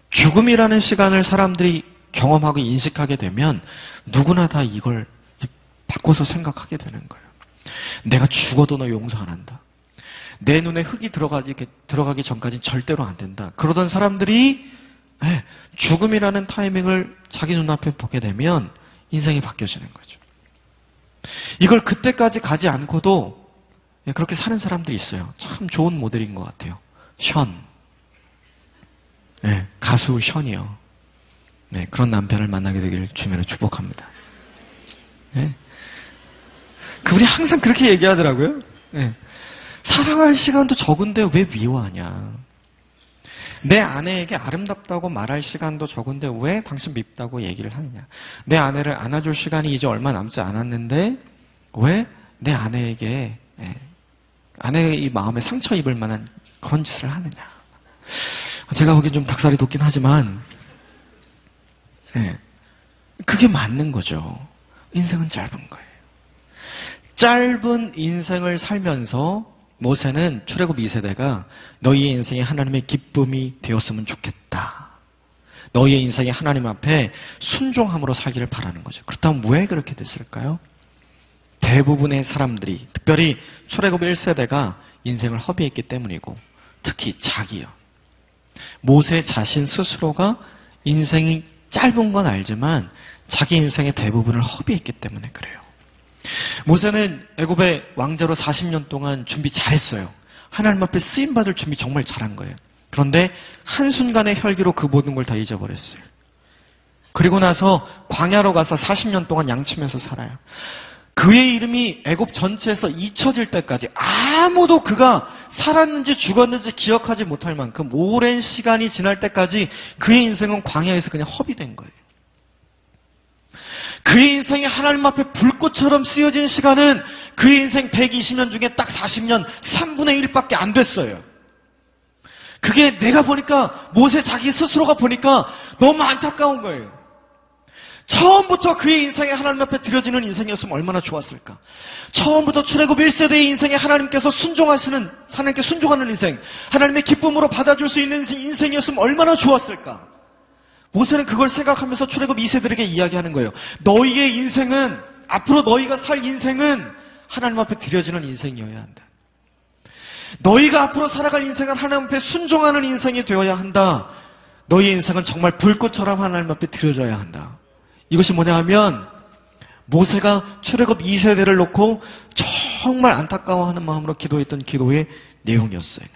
죽음이라는 시간을 사람들이 경험하고 인식하게 되면 누구나 다 이걸 바꿔서 생각하게 되는 거예요. 내가 죽어도 너 용서 안 한다. 내 눈에 흙이 들어가기, 들어가기 전까지는 절대로 안 된다. 그러던 사람들이 예, 죽음이라는 타이밍을 자기 눈앞에 보게 되면 인생이 바뀌어지는 거죠. 이걸 그때까지 가지 않고도 예, 그렇게 사는 사람들이 있어요. 참 좋은 모델인 것 같아요. 션. 네, 가수 션이요. 네, 그런 남편을 만나게 되기를 주면으로 축복합니다. 네. 그분이 항상 그렇게 얘기하더라고요. 네. 사랑할 시간도 적은데 왜 미워하냐? 내 아내에게 아름답다고 말할 시간도 적은데 왜 당신 밉다고 얘기를 하느냐? 내 아내를 안아줄 시간이 이제 얼마 남지 않았는데 왜 내 아내에게 예, 아내의 이 마음에 상처 입을 만한 그런 짓을 하느냐? 제가 보기엔 좀 닭살이 돋긴 하지만 예, 그게 맞는 거죠. 인생은 짧은 거예요. 짧은 인생을 살면서 모세는 출애굽 2세대가 너희의 인생이 하나님의 기쁨이 되었으면 좋겠다. 너희의 인생이 하나님 앞에 순종함으로 살기를 바라는 거죠. 그렇다면 왜 그렇게 됐을까요? 대부분의 사람들이 특별히 출애굽 1세대가 인생을 허비했기 때문이고 특히 자기요. 모세 자신 스스로가 인생이 짧은 건 알지만 자기 인생의 대부분을 허비했기 때문에 그래요. 모세는 애굽의 왕자로 40년 동안 준비 잘했어요. 하나님 앞에 쓰임 받을 준비 정말 잘한 거예요. 그런데 한순간의 혈기로 그 모든 걸 다 잊어버렸어요. 그리고 나서 광야로 가서 40년 동안 양치면서 살아요. 그의 이름이 애굽 전체에서 잊혀질 때까지 아무도 그가 살았는지 죽었는지 기억하지 못할 만큼 오랜 시간이 지날 때까지 그의 인생은 광야에서 그냥 허비된 거예요. 그의 인생이 하나님 앞에 불꽃처럼 쓰여진 시간은 그의 인생 120년 중에 딱 40년 3분의 1밖에 안 됐어요. 그게 내가 보니까 모세 자기 스스로가 보니까 너무 안타까운 거예요. 처음부터 그의 인생에 하나님 앞에 드려지는 인생이었으면 얼마나 좋았을까. 처음부터 출애굽 1세대의 인생에 하나님께서 순종하시는 하나님께 순종하는 인생, 하나님의 기쁨으로 받아줄 수 있는 인생이었으면 얼마나 좋았을까. 모세는 그걸 생각하면서 출애굽 2세들에게 이야기하는 거예요. 너희의 인생은 앞으로 너희가 살 인생은 하나님 앞에 드려지는 인생이어야 한다. 너희가 앞으로 살아갈 인생은 하나님 앞에 순종하는 인생이 되어야 한다. 너희의 인생은 정말 불꽃처럼 하나님 앞에 드려져야 한다. 이것이 뭐냐 하면 모세가 출애굽 2세대를 놓고 정말 안타까워하는 마음으로 기도했던 기도의 내용이었어요.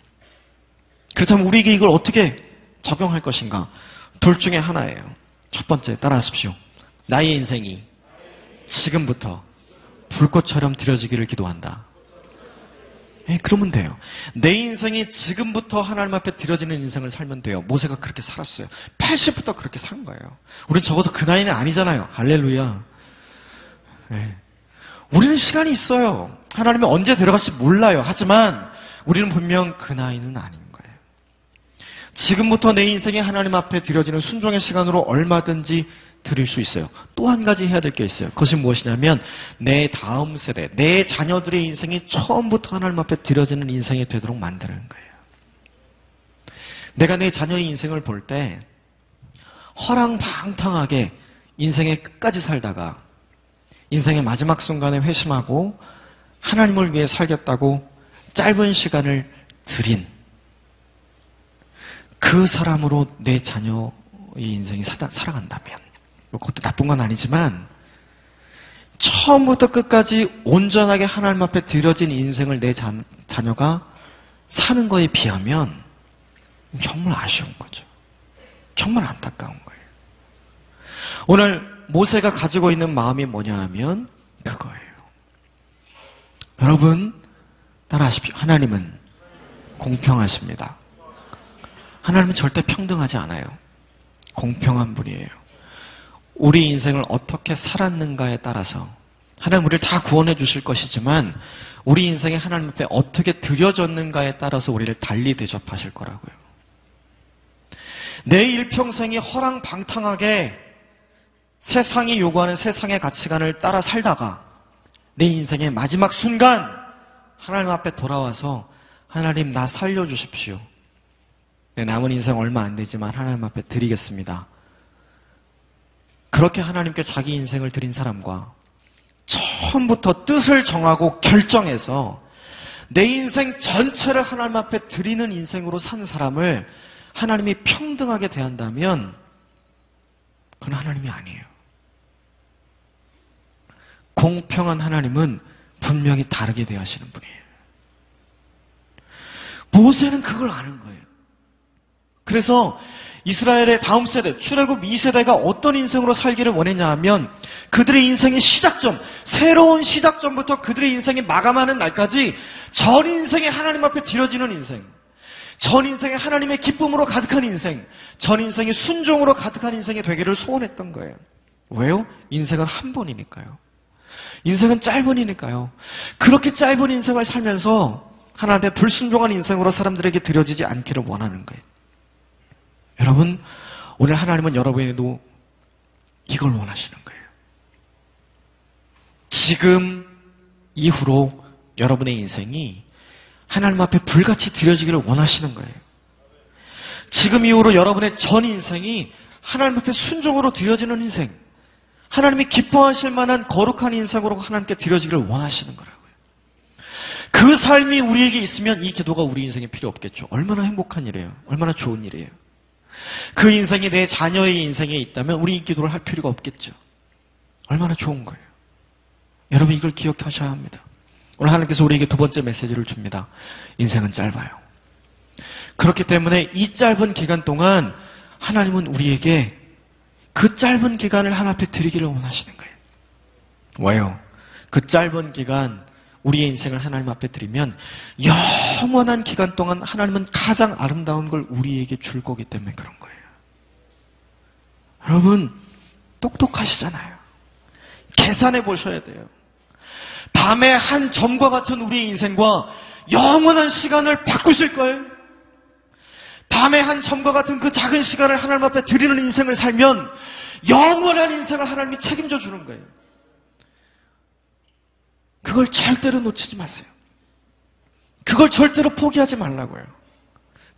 그렇다면 우리에게 이걸 어떻게 적용할 것인가? 둘 중에 하나예요. 첫 번째, 따라하십시오. 나의 인생이 지금부터 불꽃처럼 들여지기를 기도한다. 예, 그러면 돼요. 내 인생이 지금부터 하나님 앞에 들여지는 인생을 살면 돼요. 모세가 그렇게 살았어요. 80부터 그렇게 산 거예요. 우린 적어도 그 나이는 아니잖아요. 할렐루야. 예. 우리는 시간이 있어요. 하나님이 언제 데려갈지 몰라요. 하지만 우리는 분명 그 나이는 거예요. 지금부터 내 인생이 하나님 앞에 들여지는 순종의 시간으로 얼마든지 드릴 수 있어요. 또 한 가지 해야 될 게 있어요. 그것이 무엇이냐면 내 다음 세대, 내 자녀들의 인생이 처음부터 하나님 앞에 드려지는 인생이 되도록 만드는 거예요. 내가 내 자녀의 인생을 볼 때 허랑방탕하게 인생의 끝까지 살다가 인생의 마지막 순간에 회심하고 하나님을 위해 살겠다고 짧은 시간을 들인 그 사람으로 내 자녀의 인생이 살아간다면 뭐 그것도 나쁜 건 아니지만 처음부터 끝까지 온전하게 하나님 앞에 드려진 인생을 내 자, 자녀가 사는 거에 비하면 정말 아쉬운 거죠. 정말 안타까운 거예요. 오늘 모세가 가지고 있는 마음이 뭐냐 하면 그거예요. 여러분, 따라하십시오. 하나님은 공평하십니다. 하나님은 절대 평등하지 않아요. 공평한 분이에요. 우리 인생을 어떻게 살았는가에 따라서 하나님 우리를 다 구원해 주실 것이지만 우리 인생에 하나님 앞에 어떻게 드려졌는가에 따라서 우리를 달리 대접하실 거라고요. 내 일평생이 허랑방탕하게 세상이 요구하는 세상의 가치관을 따라 살다가 내 인생의 마지막 순간 하나님 앞에 돌아와서 하나님 나 살려주십시오. 내 남은 인생 얼마 안 되지만 하나님 앞에 드리겠습니다. 그렇게 하나님께 자기 인생을 드린 사람과 처음부터 뜻을 정하고 결정해서 내 인생 전체를 하나님 앞에 드리는 인생으로 산 사람을 하나님이 평등하게 대한다면 그건 하나님이 아니에요. 공평한 하나님은 분명히 다르게 대하시는 분이에요. 모세는 그걸 아는 거예요. 그래서 이스라엘의 다음 세대, 출애굽 2세대가 어떤 인생으로 살기를 원했냐 하면 그들의 인생의 시작점, 새로운 시작점부터 그들의 인생이 마감하는 날까지 전 인생이 하나님 앞에 드려지는 인생, 전 인생이 하나님의 기쁨으로 가득한 인생, 전 인생이 순종으로 가득한 인생이 되기를 소원했던 거예요. 왜요? 인생은 한 번이니까요. 인생은 짧으니까요. 그렇게 짧은 인생을 살면서 하나님의 불순종한 인생으로 사람들에게 드려지지 않기를 원하는 거예요. 여러분, 오늘 하나님은 여러분에도 이걸 원하시는 거예요. 지금 이후로 여러분의 인생이 하나님 앞에 불같이 드려지기를 원하시는 거예요. 지금 이후로 여러분의 전 인생이 하나님 앞에 순종으로 드려지는 인생, 하나님이 기뻐하실 만한 거룩한 인생으로 하나님께 드려지기를 원하시는 거라고요. 그 삶이 우리에게 있으면 이 기도가 우리 인생에 필요 없겠죠. 얼마나 행복한 일이에요. 얼마나 좋은 일이에요. 그 인생이 내 자녀의 인생에 있다면 우리 이 기도를 할 필요가 없겠죠. 얼마나 좋은 거예요. 여러분 이걸 기억하셔야 합니다. 오늘 하나님께서 우리에게 두 번째 메시지를 줍니다. 인생은 짧아요. 그렇기 때문에 이 짧은 기간 동안 하나님은 우리에게 그 짧은 기간을 하나 앞에 드리기를 원하시는 거예요. 왜요? 그 짧은 기간 우리의 인생을 하나님 앞에 드리면 영원한 기간 동안 하나님은 가장 아름다운 걸 우리에게 줄 거기 때문에 그런 거예요. 여러분 똑똑하시잖아요. 계산해 보셔야 돼요. 밤의 한 점과 같은 우리의 인생과 영원한 시간을 바꾸실 거예요. 밤의 한 점과 같은 그 작은 시간을 하나님 앞에 드리는 인생을 살면 영원한 인생을 하나님이 책임져 주는 거예요. 그걸 절대로 놓치지 마세요. 그걸 절대로 포기하지 말라고요.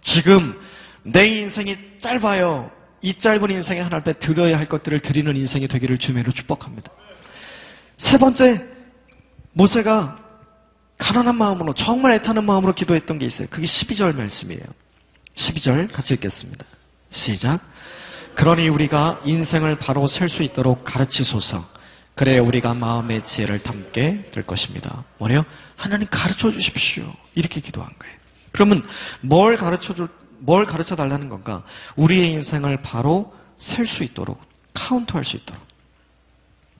지금 내 인생이 짧아요. 이 짧은 인생에 하나님 앞에 드려야 할 것들을 드리는 인생이 되기를 주매로 축복합니다. 세 번째, 모세가 가난한 마음으로 정말 애타는 마음으로 기도했던 게 있어요. 그게 12절 말씀이에요. 12절 같이 읽겠습니다. 시작. 그러니 우리가 인생을 바로 셀 수 있도록 가르치소서. 그래야 우리가 마음의 지혜를 담게 될 것입니다. 뭐래요? 하나님 가르쳐 주십시오. 이렇게 기도한 거예요. 그러면 뭘 가르쳐 줄, 뭘 가르쳐 달라는 건가? 우리의 인생을 바로 셀 수 있도록, 카운트할 수 있도록.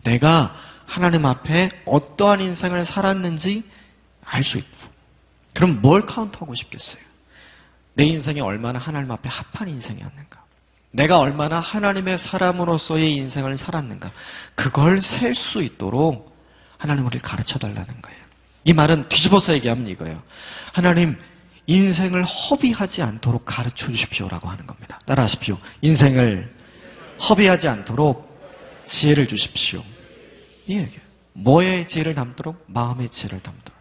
내가 하나님 앞에 어떠한 인생을 살았는지 알 수 있고. 그럼 뭘 카운트하고 싶겠어요? 내 인생이 얼마나 하나님 앞에 합한 인생이었는가? 내가 얼마나 하나님의 사람으로서의 인생을 살았는가? 그걸 셀 수 있도록 하나님 우리를 가르쳐 달라는 거예요. 이 말은 뒤집어서 얘기하면 이거예요. 하나님, 인생을 허비하지 않도록 가르쳐 주십시오라고 하는 겁니다. 따라하십시오. 인생을 허비하지 않도록 지혜를 주십시오. 이 얘기예요. 뭐의 지혜를 담도록? 마음의 지혜를 담도록.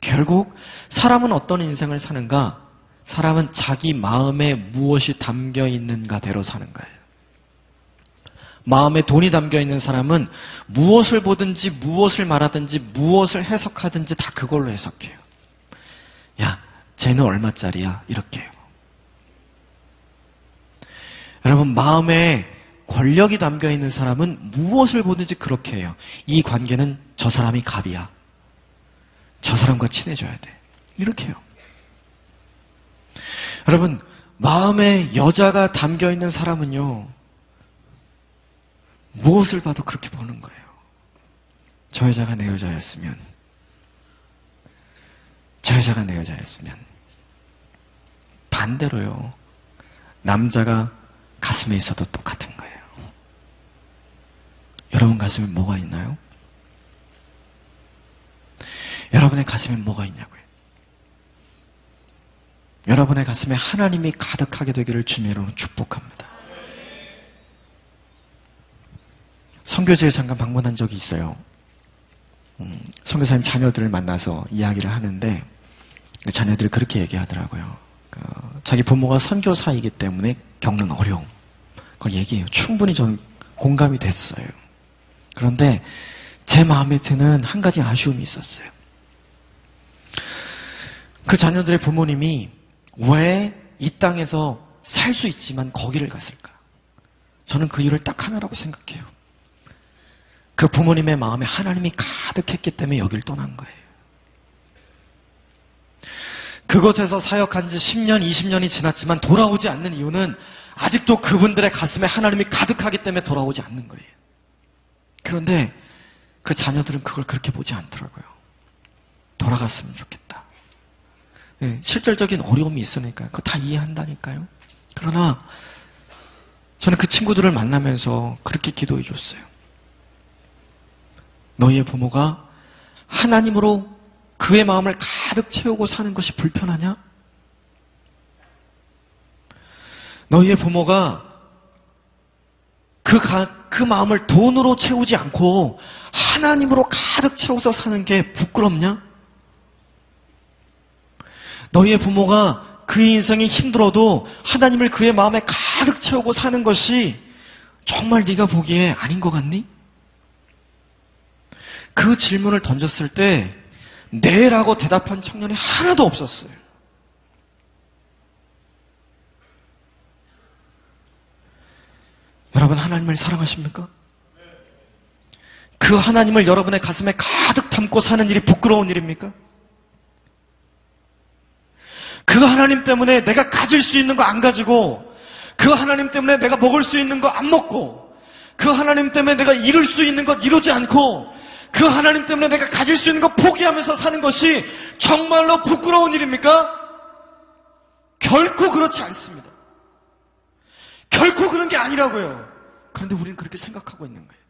결국 사람은 어떤 인생을 사는가? 사람은 자기 마음에 무엇이 담겨 있는가대로 사는 거예요. 마음에 돈이 담겨 있는 사람은 무엇을 보든지 무엇을 말하든지 무엇을 해석하든지 다 그걸로 해석해요. 야, 쟤는 얼마짜리야? 이렇게 해요. 여러분, 마음에 권력이 담겨 있는 사람은 무엇을 보든지 그렇게 해요. 이 관계는 저 사람이 갑이야. 저 사람과 친해져야 돼. 이렇게 해요. 여러분, 마음에 여자가 담겨 있는 사람은요, 무엇을 봐도 그렇게 보는 거예요. 저 여자가 내 여자였으면 저 여자가 내 여자였으면 반대로요. 남자가 가슴에 있어도 똑같은 거예요. 여러분 가슴에 뭐가 있나요? 여러분의 가슴에 뭐가 있냐고요? 여러분의 가슴에 하나님이 가득하게 되기를 주님으로 축복합니다. 선교지에 잠깐 방문한 적이 있어요. 음, 선교사님 자녀들을 만나서 이야기를 하는데 그 자녀들이 그렇게 얘기하더라고요. 그 자기 부모가 선교사이기 때문에 겪는 어려움. 그걸 얘기해요. 충분히 전 공감이 됐어요. 그런데 제 마음에 드는 한 가지 아쉬움이 있었어요. 그 자녀들의 부모님이 왜 이 땅에서 살 수 있지만 거기를 갔을까? 저는 그 이유를 딱 하나라고 생각해요. 그 부모님의 마음에 하나님이 가득했기 때문에 여길 떠난 거예요. 그곳에서 사역한 지 10년, 20년이 지났지만 돌아오지 않는 이유는 아직도 그분들의 가슴에 하나님이 가득하기 때문에 돌아오지 않는 거예요. 그런데 그 자녀들은 그걸 그렇게 보지 않더라고요. 돌아갔으면 좋겠다. 예, 실질적인 어려움이 있으니까 그거 다 이해한다니까요. 그러나 저는 그 친구들을 만나면서 그렇게 기도해 줬어요. 너희의 부모가 하나님으로 그의 마음을 가득 채우고 사는 것이 불편하냐? 너희의 부모가 그, 가, 그 마음을 돈으로 채우지 않고 하나님으로 가득 채워서 사는 게 부끄럽냐? 너희의 부모가 그의 인생이 힘들어도 하나님을 그의 마음에 가득 채우고 사는 것이 정말 네가 보기에 아닌 것 같니? 그 질문을 던졌을 때 네라고 대답한 청년이 하나도 없었어요. 여러분 하나님을 사랑하십니까? 그 하나님을 여러분의 가슴에 가득 담고 사는 일이 부끄러운 일입니까? 그 하나님 때문에 내가 가질 수 있는 거 안 가지고 그 하나님 때문에 내가 먹을 수 있는 거 안 먹고 그 하나님 때문에 내가 이룰 수 있는 것 이루지 않고 그 하나님 때문에 내가 가질 수 있는 거 포기하면서 사는 것이 정말로 부끄러운 일입니까? 결코 그렇지 않습니다. 결코 그런 게 아니라고요. 그런데 우리는 그렇게 생각하고 있는 거예요.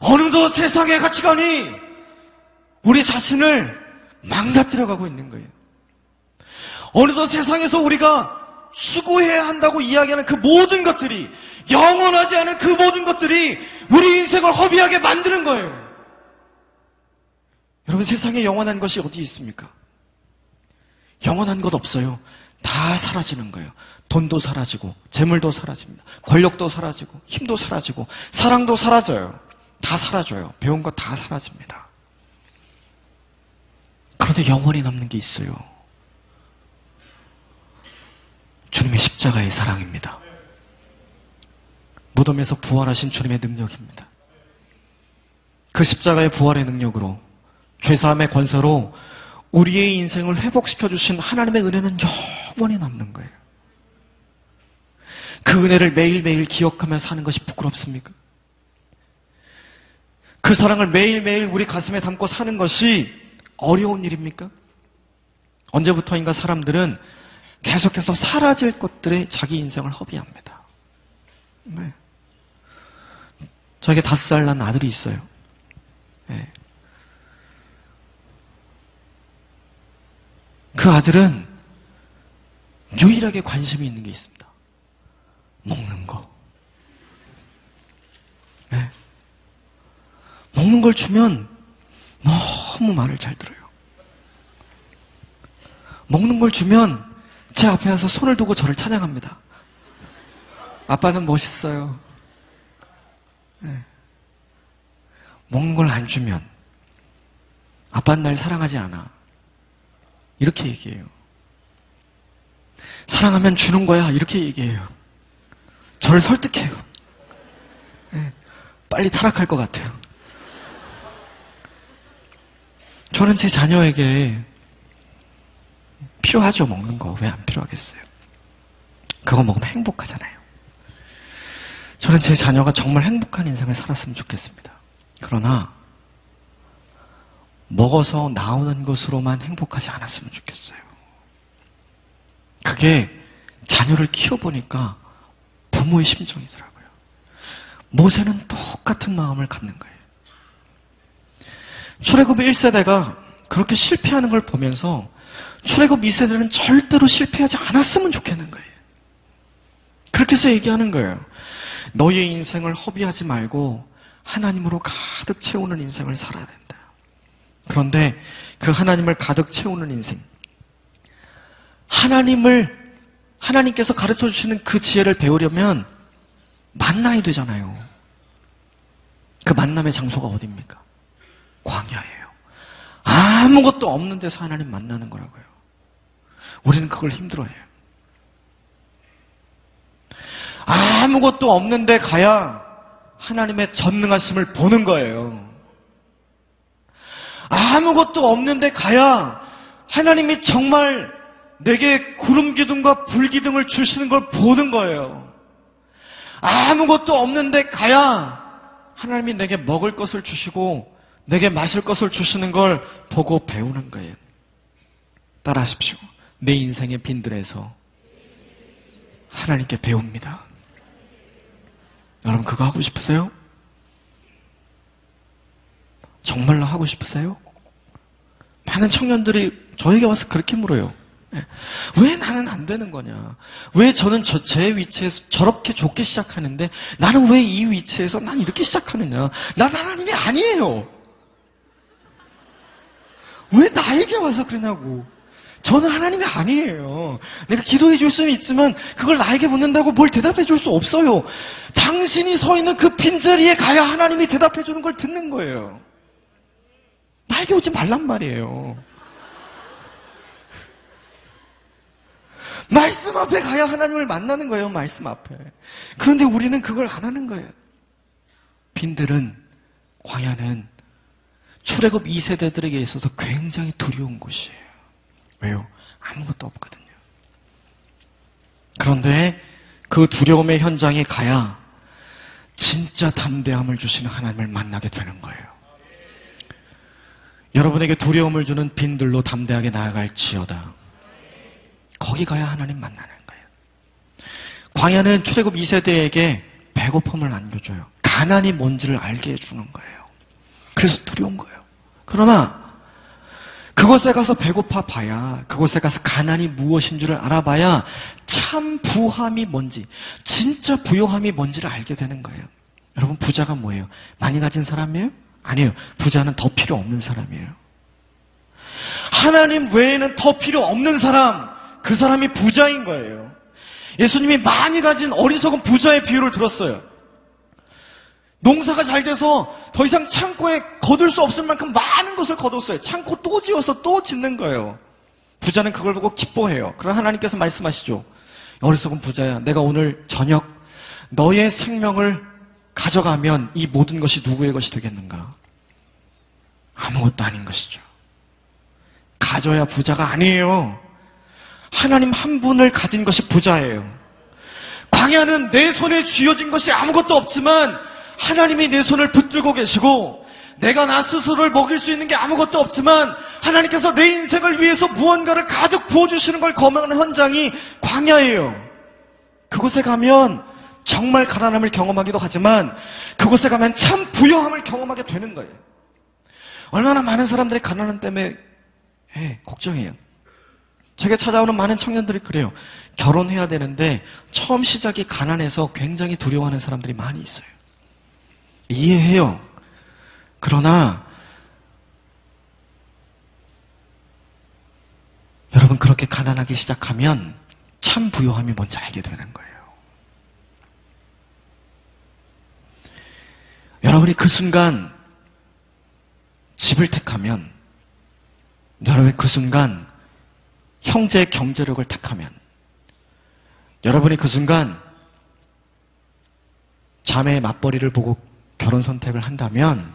어느덧 세상의 가치관이 우리 자신을 망가뜨려 가고 있는 거예요. 어느덧 세상에서 우리가 수고해야 한다고 이야기하는 그 모든 것들이 영원하지 않은 그 모든 것들이 우리 인생을 허비하게 만드는 거예요. 여러분 세상에 영원한 것이 어디 있습니까? 영원한 것 없어요. 다 사라지는 거예요. 돈도 사라지고 재물도 사라집니다. 권력도 사라지고 힘도 사라지고 사랑도 사라져요. 다 사라져요. 배운 것다 사라집니다. 그런데 영원히 남는 게 있어요. 주님의 십자가의 사랑입니다. 무덤에서 부활하신 주님의 능력입니다. 그 십자가의 부활의 능력으로 죄사함의 권세로 우리의 인생을 회복시켜 주신 하나님의 은혜는 영원히 남는 거예요. 그 은혜를 매일매일 기억하며 사는 것이 부끄럽습니까? 그 사랑을 매일매일 우리 가슴에 담고 사는 것이 어려운 일입니까? 언제부터인가 사람들은 계속해서 사라질 것들에 자기 인생을 허비합니다. 네. 저에게 다섯 살 난 아들이 있어요. 네. 그 아들은 유일하게 관심이 있는 게 있습니다. 먹는 거. 네. 먹는 걸 주면 너무 말을 잘 들어요. 먹는 걸 주면 제 앞에 와서 손을 두고 저를 찬양합니다. 아빠는 멋있어요. 네. 먹는 걸 안 주면 아빠는 날 사랑하지 않아. 이렇게 얘기해요. 사랑하면 주는 거야. 이렇게 얘기해요. 저를 설득해요. 네. 빨리 타락할 것 같아요. 저는 제 자녀에게 필요하죠, 먹는 거. 왜 안 필요하겠어요? 그거 먹으면 행복하잖아요. 저는 제 자녀가 정말 행복한 인생을 살았으면 좋겠습니다. 그러나, 먹어서 나오는 것으로만 행복하지 않았으면 좋겠어요. 그게 자녀를 키워보니까 부모의 심정이더라고요. 모세는 똑같은 마음을 갖는 거예요. 출애굽 1세대가 그렇게 실패하는 걸 보면서 출애굽 2세대는 절대로 실패하지 않았으면 좋겠는 거예요. 그렇게 해서 얘기하는 거예요. 너의 인생을 허비하지 말고 하나님으로 가득 채우는 인생을 살아야 된다. 그런데 그 하나님을 가득 채우는 인생, 하나님을 하나님께서 가르쳐 주시는 그 지혜를 배우려면 만나야 되잖아요. 그 만남의 장소가 어디입니까? 광야예요. 아무것도 없는 데서 하나님 만나는 거라고요. 우리는 그걸 힘들어해요. 아무것도 없는데 가야 하나님의 전능하심을 보는 거예요. 아무것도 없는데 가야 하나님이 정말 내게 구름 기둥과 불 기둥을 주시는 걸 보는 거예요. 아무것도 없는데 가야 하나님이 내게 먹을 것을 주시고 내게 마실 것을 주시는 걸 보고 배우는 거예요. 따라하십시오. 내 인생의 빈들에서 하나님께 배웁니다. 여러분 그거 하고 싶으세요? 정말로 하고 싶으세요? 많은 청년들이 저에게 와서 그렇게 물어요. 예. 왜 나는 안 되는 거냐? 왜 저는 저, 제 위치에서 저렇게 좋게 시작하는데 나는 왜 이 위치에서 난 이렇게 시작하느냐? 난 하나님이 아니에요. 왜 나에게 와서 그러냐고. 저는 하나님이 아니에요. 내가 기도해 줄 수는 있지만 그걸 나에게 묻는다고 뭘 대답해 줄 수 없어요. 당신이 서 있는 그 빈자리에 가야 하나님이 대답해 주는 걸 듣는 거예요. 나에게 오지 말란 말이에요. 말씀 앞에 가야 하나님을 만나는 거예요, 말씀 앞에. 그런데 우리는 그걸 안 하는 거예요. 빈들은, 광야는 출애굽 2세대들에게 있어서 굉장히 두려운 곳이에요. 왜요? 아무것도 없거든요. 그런데 그 두려움의 현장에 가야 진짜 담대함을 주시는 하나님을 만나게 되는 거예요. 여러분에게 두려움을 주는 빈들로 담대하게 나아갈지어다. 거기 가야 하나님 만나는 거예요. 광야는 출애굽 2세대에게 배고픔을 안겨줘요. 가난이 뭔지를 알게 해주는 거예요. 그래서 두려운 거예요. 그러나 그곳에 가서 배고파 봐야, 그곳에 가서 가난이 무엇인 줄을 알아봐야 참 부함이 뭔지, 진짜 부요함이 뭔지를 알게 되는 거예요. 여러분, 부자가 뭐예요? 많이 가진 사람이에요? 아니에요. 부자는 더 필요 없는 사람이에요. 하나님 외에는 더 필요 없는 사람, 그 사람이 부자인 거예요. 예수님이 많이 가진 어리석은 부자의 비유를 들었어요. 농사가 잘 돼서 더 이상 창고에 거둘 수 없을 만큼 많은 것을 거뒀어요. 창고 또 지어서 또 짓는 거예요. 부자는 그걸 보고 기뻐해요. 그럼 하나님께서 말씀하시죠. 어리석은 부자야. 내가 오늘 저녁 너의 생명을 가져가면 이 모든 것이 누구의 것이 되겠는가? 아무것도 아닌 것이죠. 가져야 부자가 아니에요. 하나님 한 분을 가진 것이 부자예요. 광야는 내 손에 쥐어진 것이 아무것도 없지만 하나님이 내 손을 붙들고 계시고 내가 나 스스로를 먹일 수 있는 게 아무것도 없지만 하나님께서 내 인생을 위해서 무언가를 가득 부어주시는 걸 거명하는 현장이 광야예요. 그곳에 가면 정말 가난함을 경험하기도 하지만 그곳에 가면 참 부여함을 경험하게 되는 거예요. 얼마나 많은 사람들이 가난함 때문에 예, 걱정해요. 제게 찾아오는 많은 청년들이 그래요. 결혼해야 되는데 처음 시작이 가난해서 굉장히 두려워하는 사람들이 많이 있어요. 이해해요. 그러나 여러분 그렇게 가난하기 시작하면 참 부요함이 뭔지 알게 되는 거예요. 여러분이 그 순간 집을 택하면 여러분이 그 순간 형제의 경제력을 택하면 여러분이 그 순간 자매의 맞벌이를 보고 결혼 선택을 한다면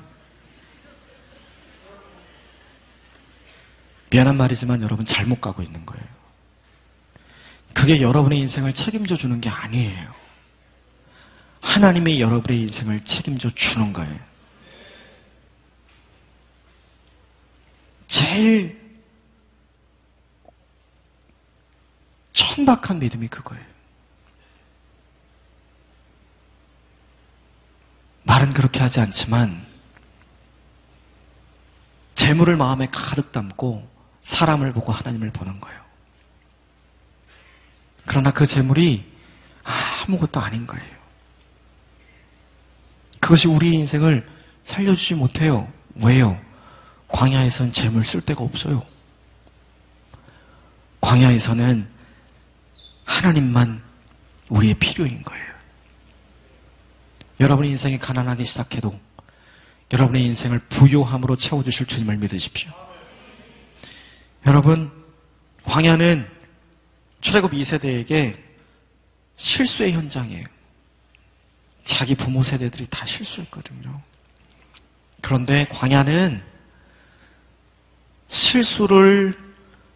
미안한 말이지만 여러분 잘못 가고 있는 거예요. 그게 여러분의 인생을 책임져 주는 게 아니에요. 하나님이 여러분의 인생을 책임져 주는 거예요. 제일 천박한 믿음이 그거예요. 말은 그렇게 하지 않지만 재물을 마음에 가득 담고 사람을 보고 하나님을 보는 거예요. 그러나 그 재물이 아무것도 아닌 거예요. 그것이 우리 인생을 살려주지 못해요. 왜요? 광야에선 재물 쓸 데가 없어요. 광야에서는 하나님만 우리의 필요인 거예요. 여러분의 인생이 가난하기 시작해도 여러분의 인생을 부요함으로 채워주실 주님을 믿으십시오. 여러분, 광야는 출애굽 2세대에게 실수의 현장이에요. 자기 부모 세대들이 다 실수했거든요. 그런데 광야는 실수를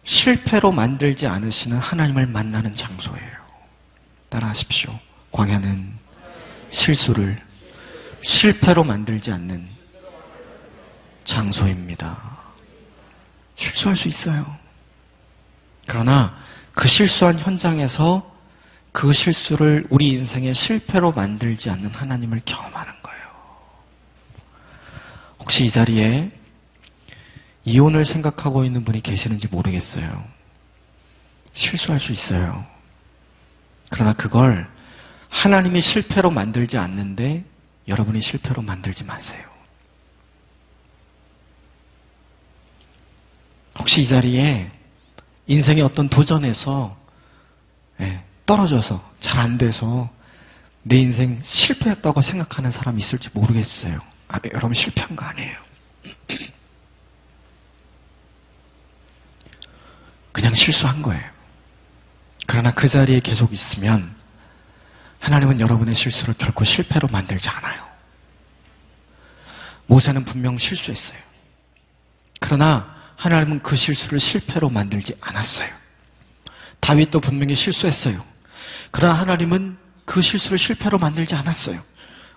실패로 만들지 않으시는 하나님을 만나는 장소예요. 따라하십시오. 광야는 실수를 실패로 만들지 않는 장소입니다. 실수할 수 있어요. 그러나 그 실수한 현장에서 그 실수를 우리 인생의 실패로 만들지 않는 하나님을 경험하는 거예요. 혹시 이 자리에 이혼을 생각하고 있는 분이 계시는지 모르겠어요. 실수할 수 있어요. 그러나 그걸 하나님이 실패로 만들지 않는데 여러분이 실패로 만들지 마세요. 혹시 이 자리에 인생의 어떤 도전에서 예, 떨어져서 잘 안 돼서 내 인생 실패했다고 생각하는 사람이 있을지 모르겠어요. 아, 여러분 실패한 거 아니에요. 그냥 실수한 거예요. 그러나 그 자리에 계속 있으면 하나님은 여러분의 실수를 결코 실패로 만들지 않아요. 모세는 분명 실수했어요. 그러나 하나님은 그 실수를 실패로 만들지 않았어요. 다윗도 분명히 실수했어요. 그러나 하나님은 그 실수를 실패로 만들지 않았어요.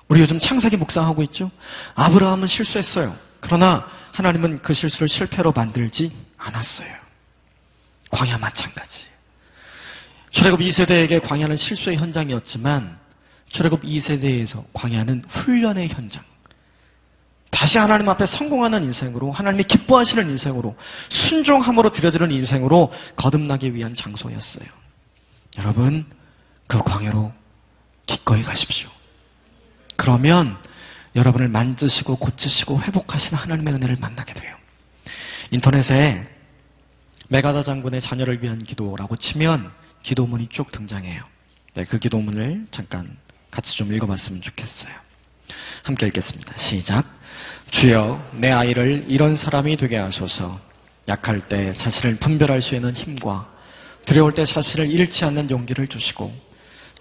우리 요즘 창세기 묵상하고 있죠? 아브라함은 실수했어요. 그러나 하나님은 그 실수를 실패로 만들지 않았어요. 광야 마찬가지. 출애굽 2세대에게 광야는 실수의 현장이었지만 출애굽 2세대에서 광야는 훈련의 현장. 다시 하나님 앞에 성공하는 인생으로 하나님이 기뻐하시는 인생으로 순종함으로 드려지는 인생으로 거듭나기 위한 장소였어요. 여러분 그 광야로 기꺼이 가십시오. 그러면 여러분을 만드시고 고치시고 회복하시는 하나님의 은혜를 만나게 돼요. 인터넷에 메가다 장군의 자녀를 위한 기도라고 치면 기도문이 쭉 등장해요. 네, 그 기도문을 잠깐 같이 좀 읽어봤으면 좋겠어요. 함께 읽겠습니다. 시작. 주여, 내 아이를 이런 사람이 되게 하소서. 약할 때 자신을 분별할 수 있는 힘과 두려울 때 자신을 잃지 않는 용기를 주시고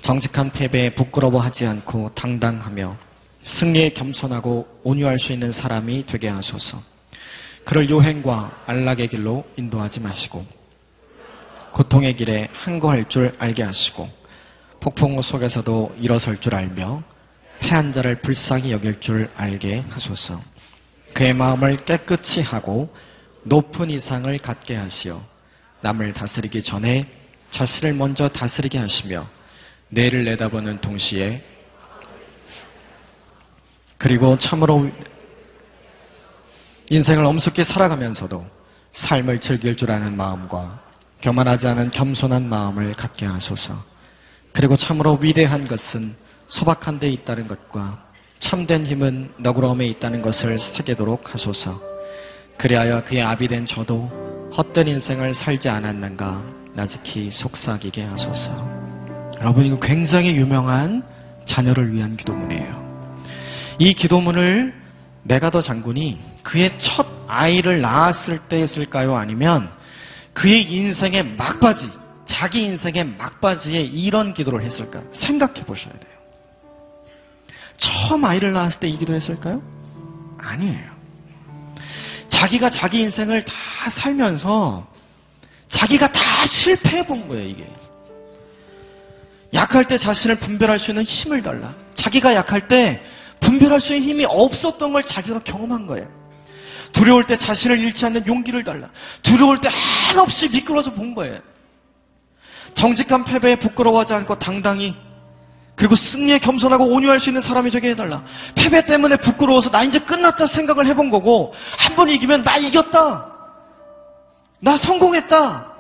정직한 패배에 부끄러워하지 않고 당당하며 승리에 겸손하고 온유할 수 있는 사람이 되게 하소서. 그를 요행과 안락의 길로 인도하지 마시고 고통의 길에 항거할 줄 알게 하시고 폭풍우 속에서도 일어설 줄 알며 패한 자를 불쌍히 여길 줄 알게 하소서. 그의 마음을 깨끗이 하고 높은 이상을 갖게 하시어 남을 다스리기 전에 자신을 먼저 다스리게 하시며 내일을 내다보는 동시에 그리고 참으로 인생을 엄숙히 살아가면서도 삶을 즐길 줄 아는 마음과 교만하지 않은 겸손한 마음을 갖게 하소서. 그리고 참으로 위대한 것은 소박한 데 있다는 것과 참된 힘은 너그러움에 있다는 것을 새기도록 하소서. 그리하여 그의 아비 된 저도 헛된 인생을 살지 않았는가 나직히 속삭이게 하소서. 여러분 이거 굉장히 유명한 자녀를 위한 기도문이에요. 이 기도문을 메가더 장군이 그의 첫 아이를 낳았을 때 했을까요? 아니면 그의 인생의 막바지, 자기 인생의 막바지에 이런 기도를 했을까? 생각해 보셔야 돼요. 처음 아이를 낳았을 때 이 기도했을까요? 아니에요. 자기가 자기 인생을 다 살면서 자기가 다 실패해 본 거예요, 이게. 약할 때 자신을 분별할 수 있는 힘을 달라. 자기가 약할 때 분별할 수 있는 힘이 없었던 걸 자기가 경험한 거예요. 두려울 때 자신을 잃지 않는 용기를 달라. 두려울 때 한없이 미끄러져 본 거예요. 정직한 패배에 부끄러워하지 않고 당당히 그리고 승리에 겸손하고 온유할 수 있는 사람이 되게 해달라. 패배 때문에 부끄러워서 나 이제 끝났다 생각을 해본 거고 한 번 이기면 나 이겼다. 나 성공했다.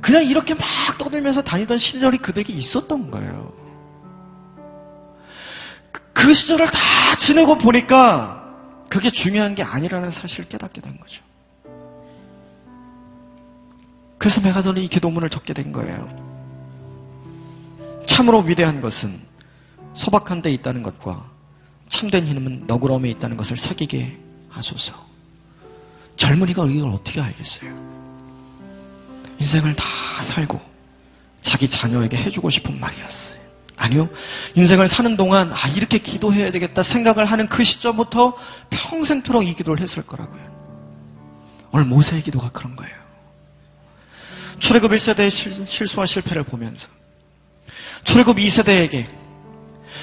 그냥 이렇게 막 떠들면서 다니던 시절이 그들에게 있었던 거예요. 그- 그 시절을 다 지내고 보니까 그게 중요한 게 아니라는 사실을 깨닫게 된 거죠. 그래서 메가더는 이 기도문을 적게 된 거예요. 참으로 위대한 것은 소박한 데 있다는 것과 참된 힘은 너그러움에 있다는 것을 사귀게 하소서. 젊은이가 이걸 어떻게 알겠어요? 인생을 다 살고 자기 자녀에게 해주고 싶은 말이었어요. 아니요. 인생을 사는 동안 아 이렇게 기도해야 되겠다 생각을 하는 그 시점부터 평생토록 이 기도를 했을 거라고요. 오늘 모세의 기도가 그런 거예요. 출애굽 1세대의 실수와 실패를 보면서 출애굽 2세대에게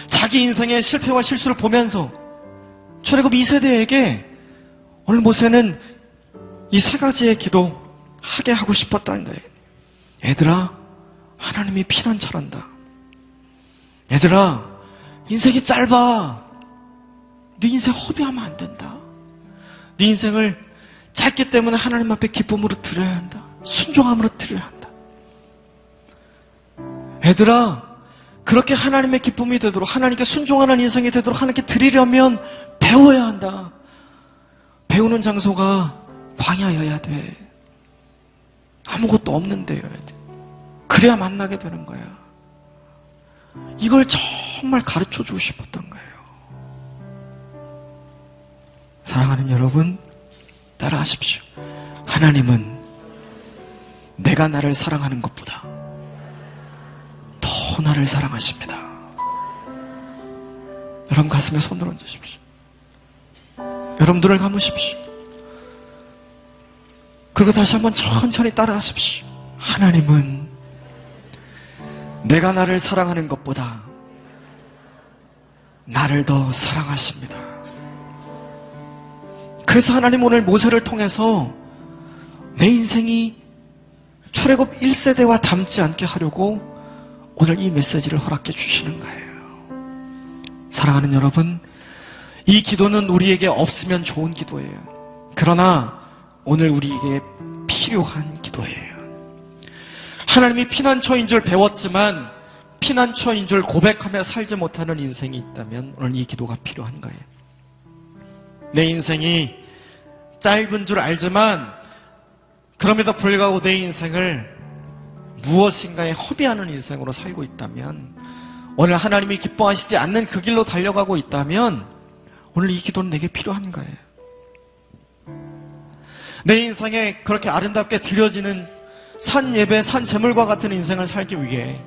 자기 인생의 실패와 실수를 보면서 출애굽 2세대에게 오늘 모세는 이 세 가지의 기도 하게 하고 싶었다는 거예요. 얘들아, 하나님이 피난처란다. 얘들아, 인생이 짧아. 네 인생 허비하면 안 된다. 네 인생을 짧기 때문에 하나님 앞에 기쁨으로 드려야 한다. 순종함으로 드려야 한다. 얘들아, 그렇게 하나님의 기쁨이 되도록 하나님께 순종하는 인생이 되도록 하나님께 드리려면 배워야 한다. 배우는 장소가 광야여야 돼. 아무것도 없는 데여야 돼. 그래야 만나게 되는 거야. 이걸 정말 가르쳐 주고 싶었던 거예요. 사랑하는 여러분, 따라하십시오. 하나님은 내가 나를 사랑하는 것보다 더 나를 사랑하십니다. 여러분 가슴에 손을 얹으십시오. 여러분 눈을 감으십시오. 그리고 다시 한번 천천히 따라하십시오. 하나님은 내가 나를 사랑하는 것보다 나를 더 사랑하십니다. 그래서 하나님 오늘 모세를 통해서 내 인생이 출애굽 1세대와 닮지 않게 하려고 오늘 이 메시지를 허락해 주시는 거예요. 사랑하는 여러분, 이 기도는 우리에게 없으면 좋은 기도예요. 그러나 오늘 우리에게 필요한 기도예요. 하나님이 피난처인 줄 배웠지만 피난처인 줄 고백하며 살지 못하는 인생이 있다면 오늘 이 기도가 필요한 거예요. 내 인생이 짧은 줄 알지만 그럼에도 불구하고 내 인생을 무엇인가에 허비하는 인생으로 살고 있다면 오늘 하나님이 기뻐하시지 않는 그 길로 달려가고 있다면 오늘 이 기도는 내게 필요한 거예요. 내 인생에 그렇게 아름답게 드려지는 산 예배, 산 제물과 같은 인생을 살기 위해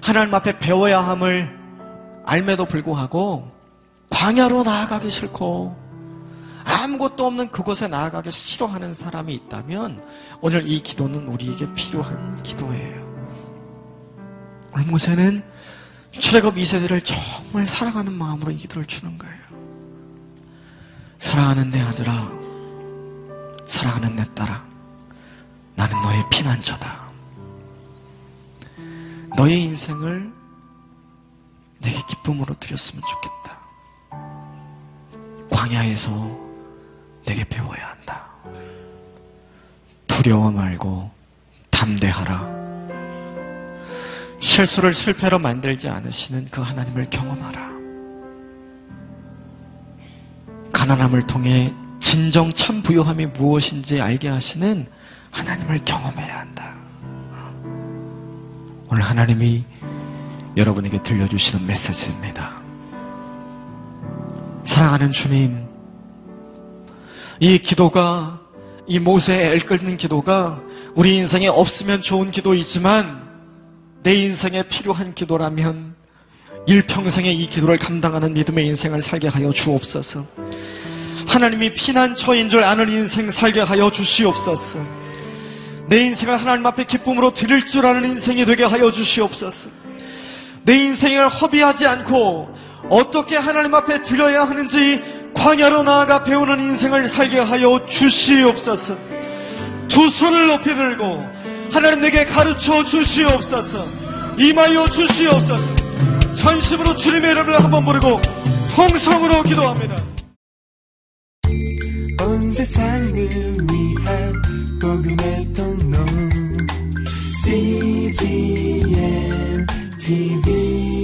하나님 앞에 배워야 함을 알매도 불구하고 광야로 나아가기 싫고 아무것도 없는 그곳에 나아가기 싫어하는 사람이 있다면 오늘 이 기도는 우리에게 필요한 기도예요. 오늘 모세는 출애굽 2세대를 정말 사랑하는 마음으로 이 기도를 주는 거예요. 사랑하는 내 아들아, 사랑하는 내 딸아, 나는 너의 피난처다. 너의 인생을 내게 기쁨으로 드렸으면 좋겠다. 광야에서 내게 배워야 한다. 두려워 말고 담대하라. 실수를 실패로 만들지 않으시는 그 하나님을 경험하라. 가난함을 통해 진정 참 부요함이 무엇인지 알게 하시는 하나님을 경험해야 한다. 오늘 하나님이 여러분에게 들려주시는 메시지입니다. 사랑하는 주님, 이 기도가, 이 모세의 엘끓는 기도가 우리 인생에 없으면 좋은 기도이지만 내 인생에 필요한 기도라면 일평생에 이 기도를 감당하는 믿음의 인생을 살게 하여 주옵소서. 하나님이 피난처인 줄 아는 인생 살게 하여 주시옵소서. 내 인생을 하나님 앞에 기쁨으로 드릴 줄 아는 인생이 되게 하여 주시옵소서. 내 인생을 허비하지 않고 어떻게 하나님 앞에 드려야 하는지 광야로 나아가 배우는 인생을 살게 하여 주시옵소서. 두 손을 높이 들고 하나님 내게 가르쳐 주시옵소서. 임하여 주시옵소서. 전심으로 주님의 이름을 한번 부르고 통성으로 기도합니다. 온 세상을 위한 복음의 통로 CGM TV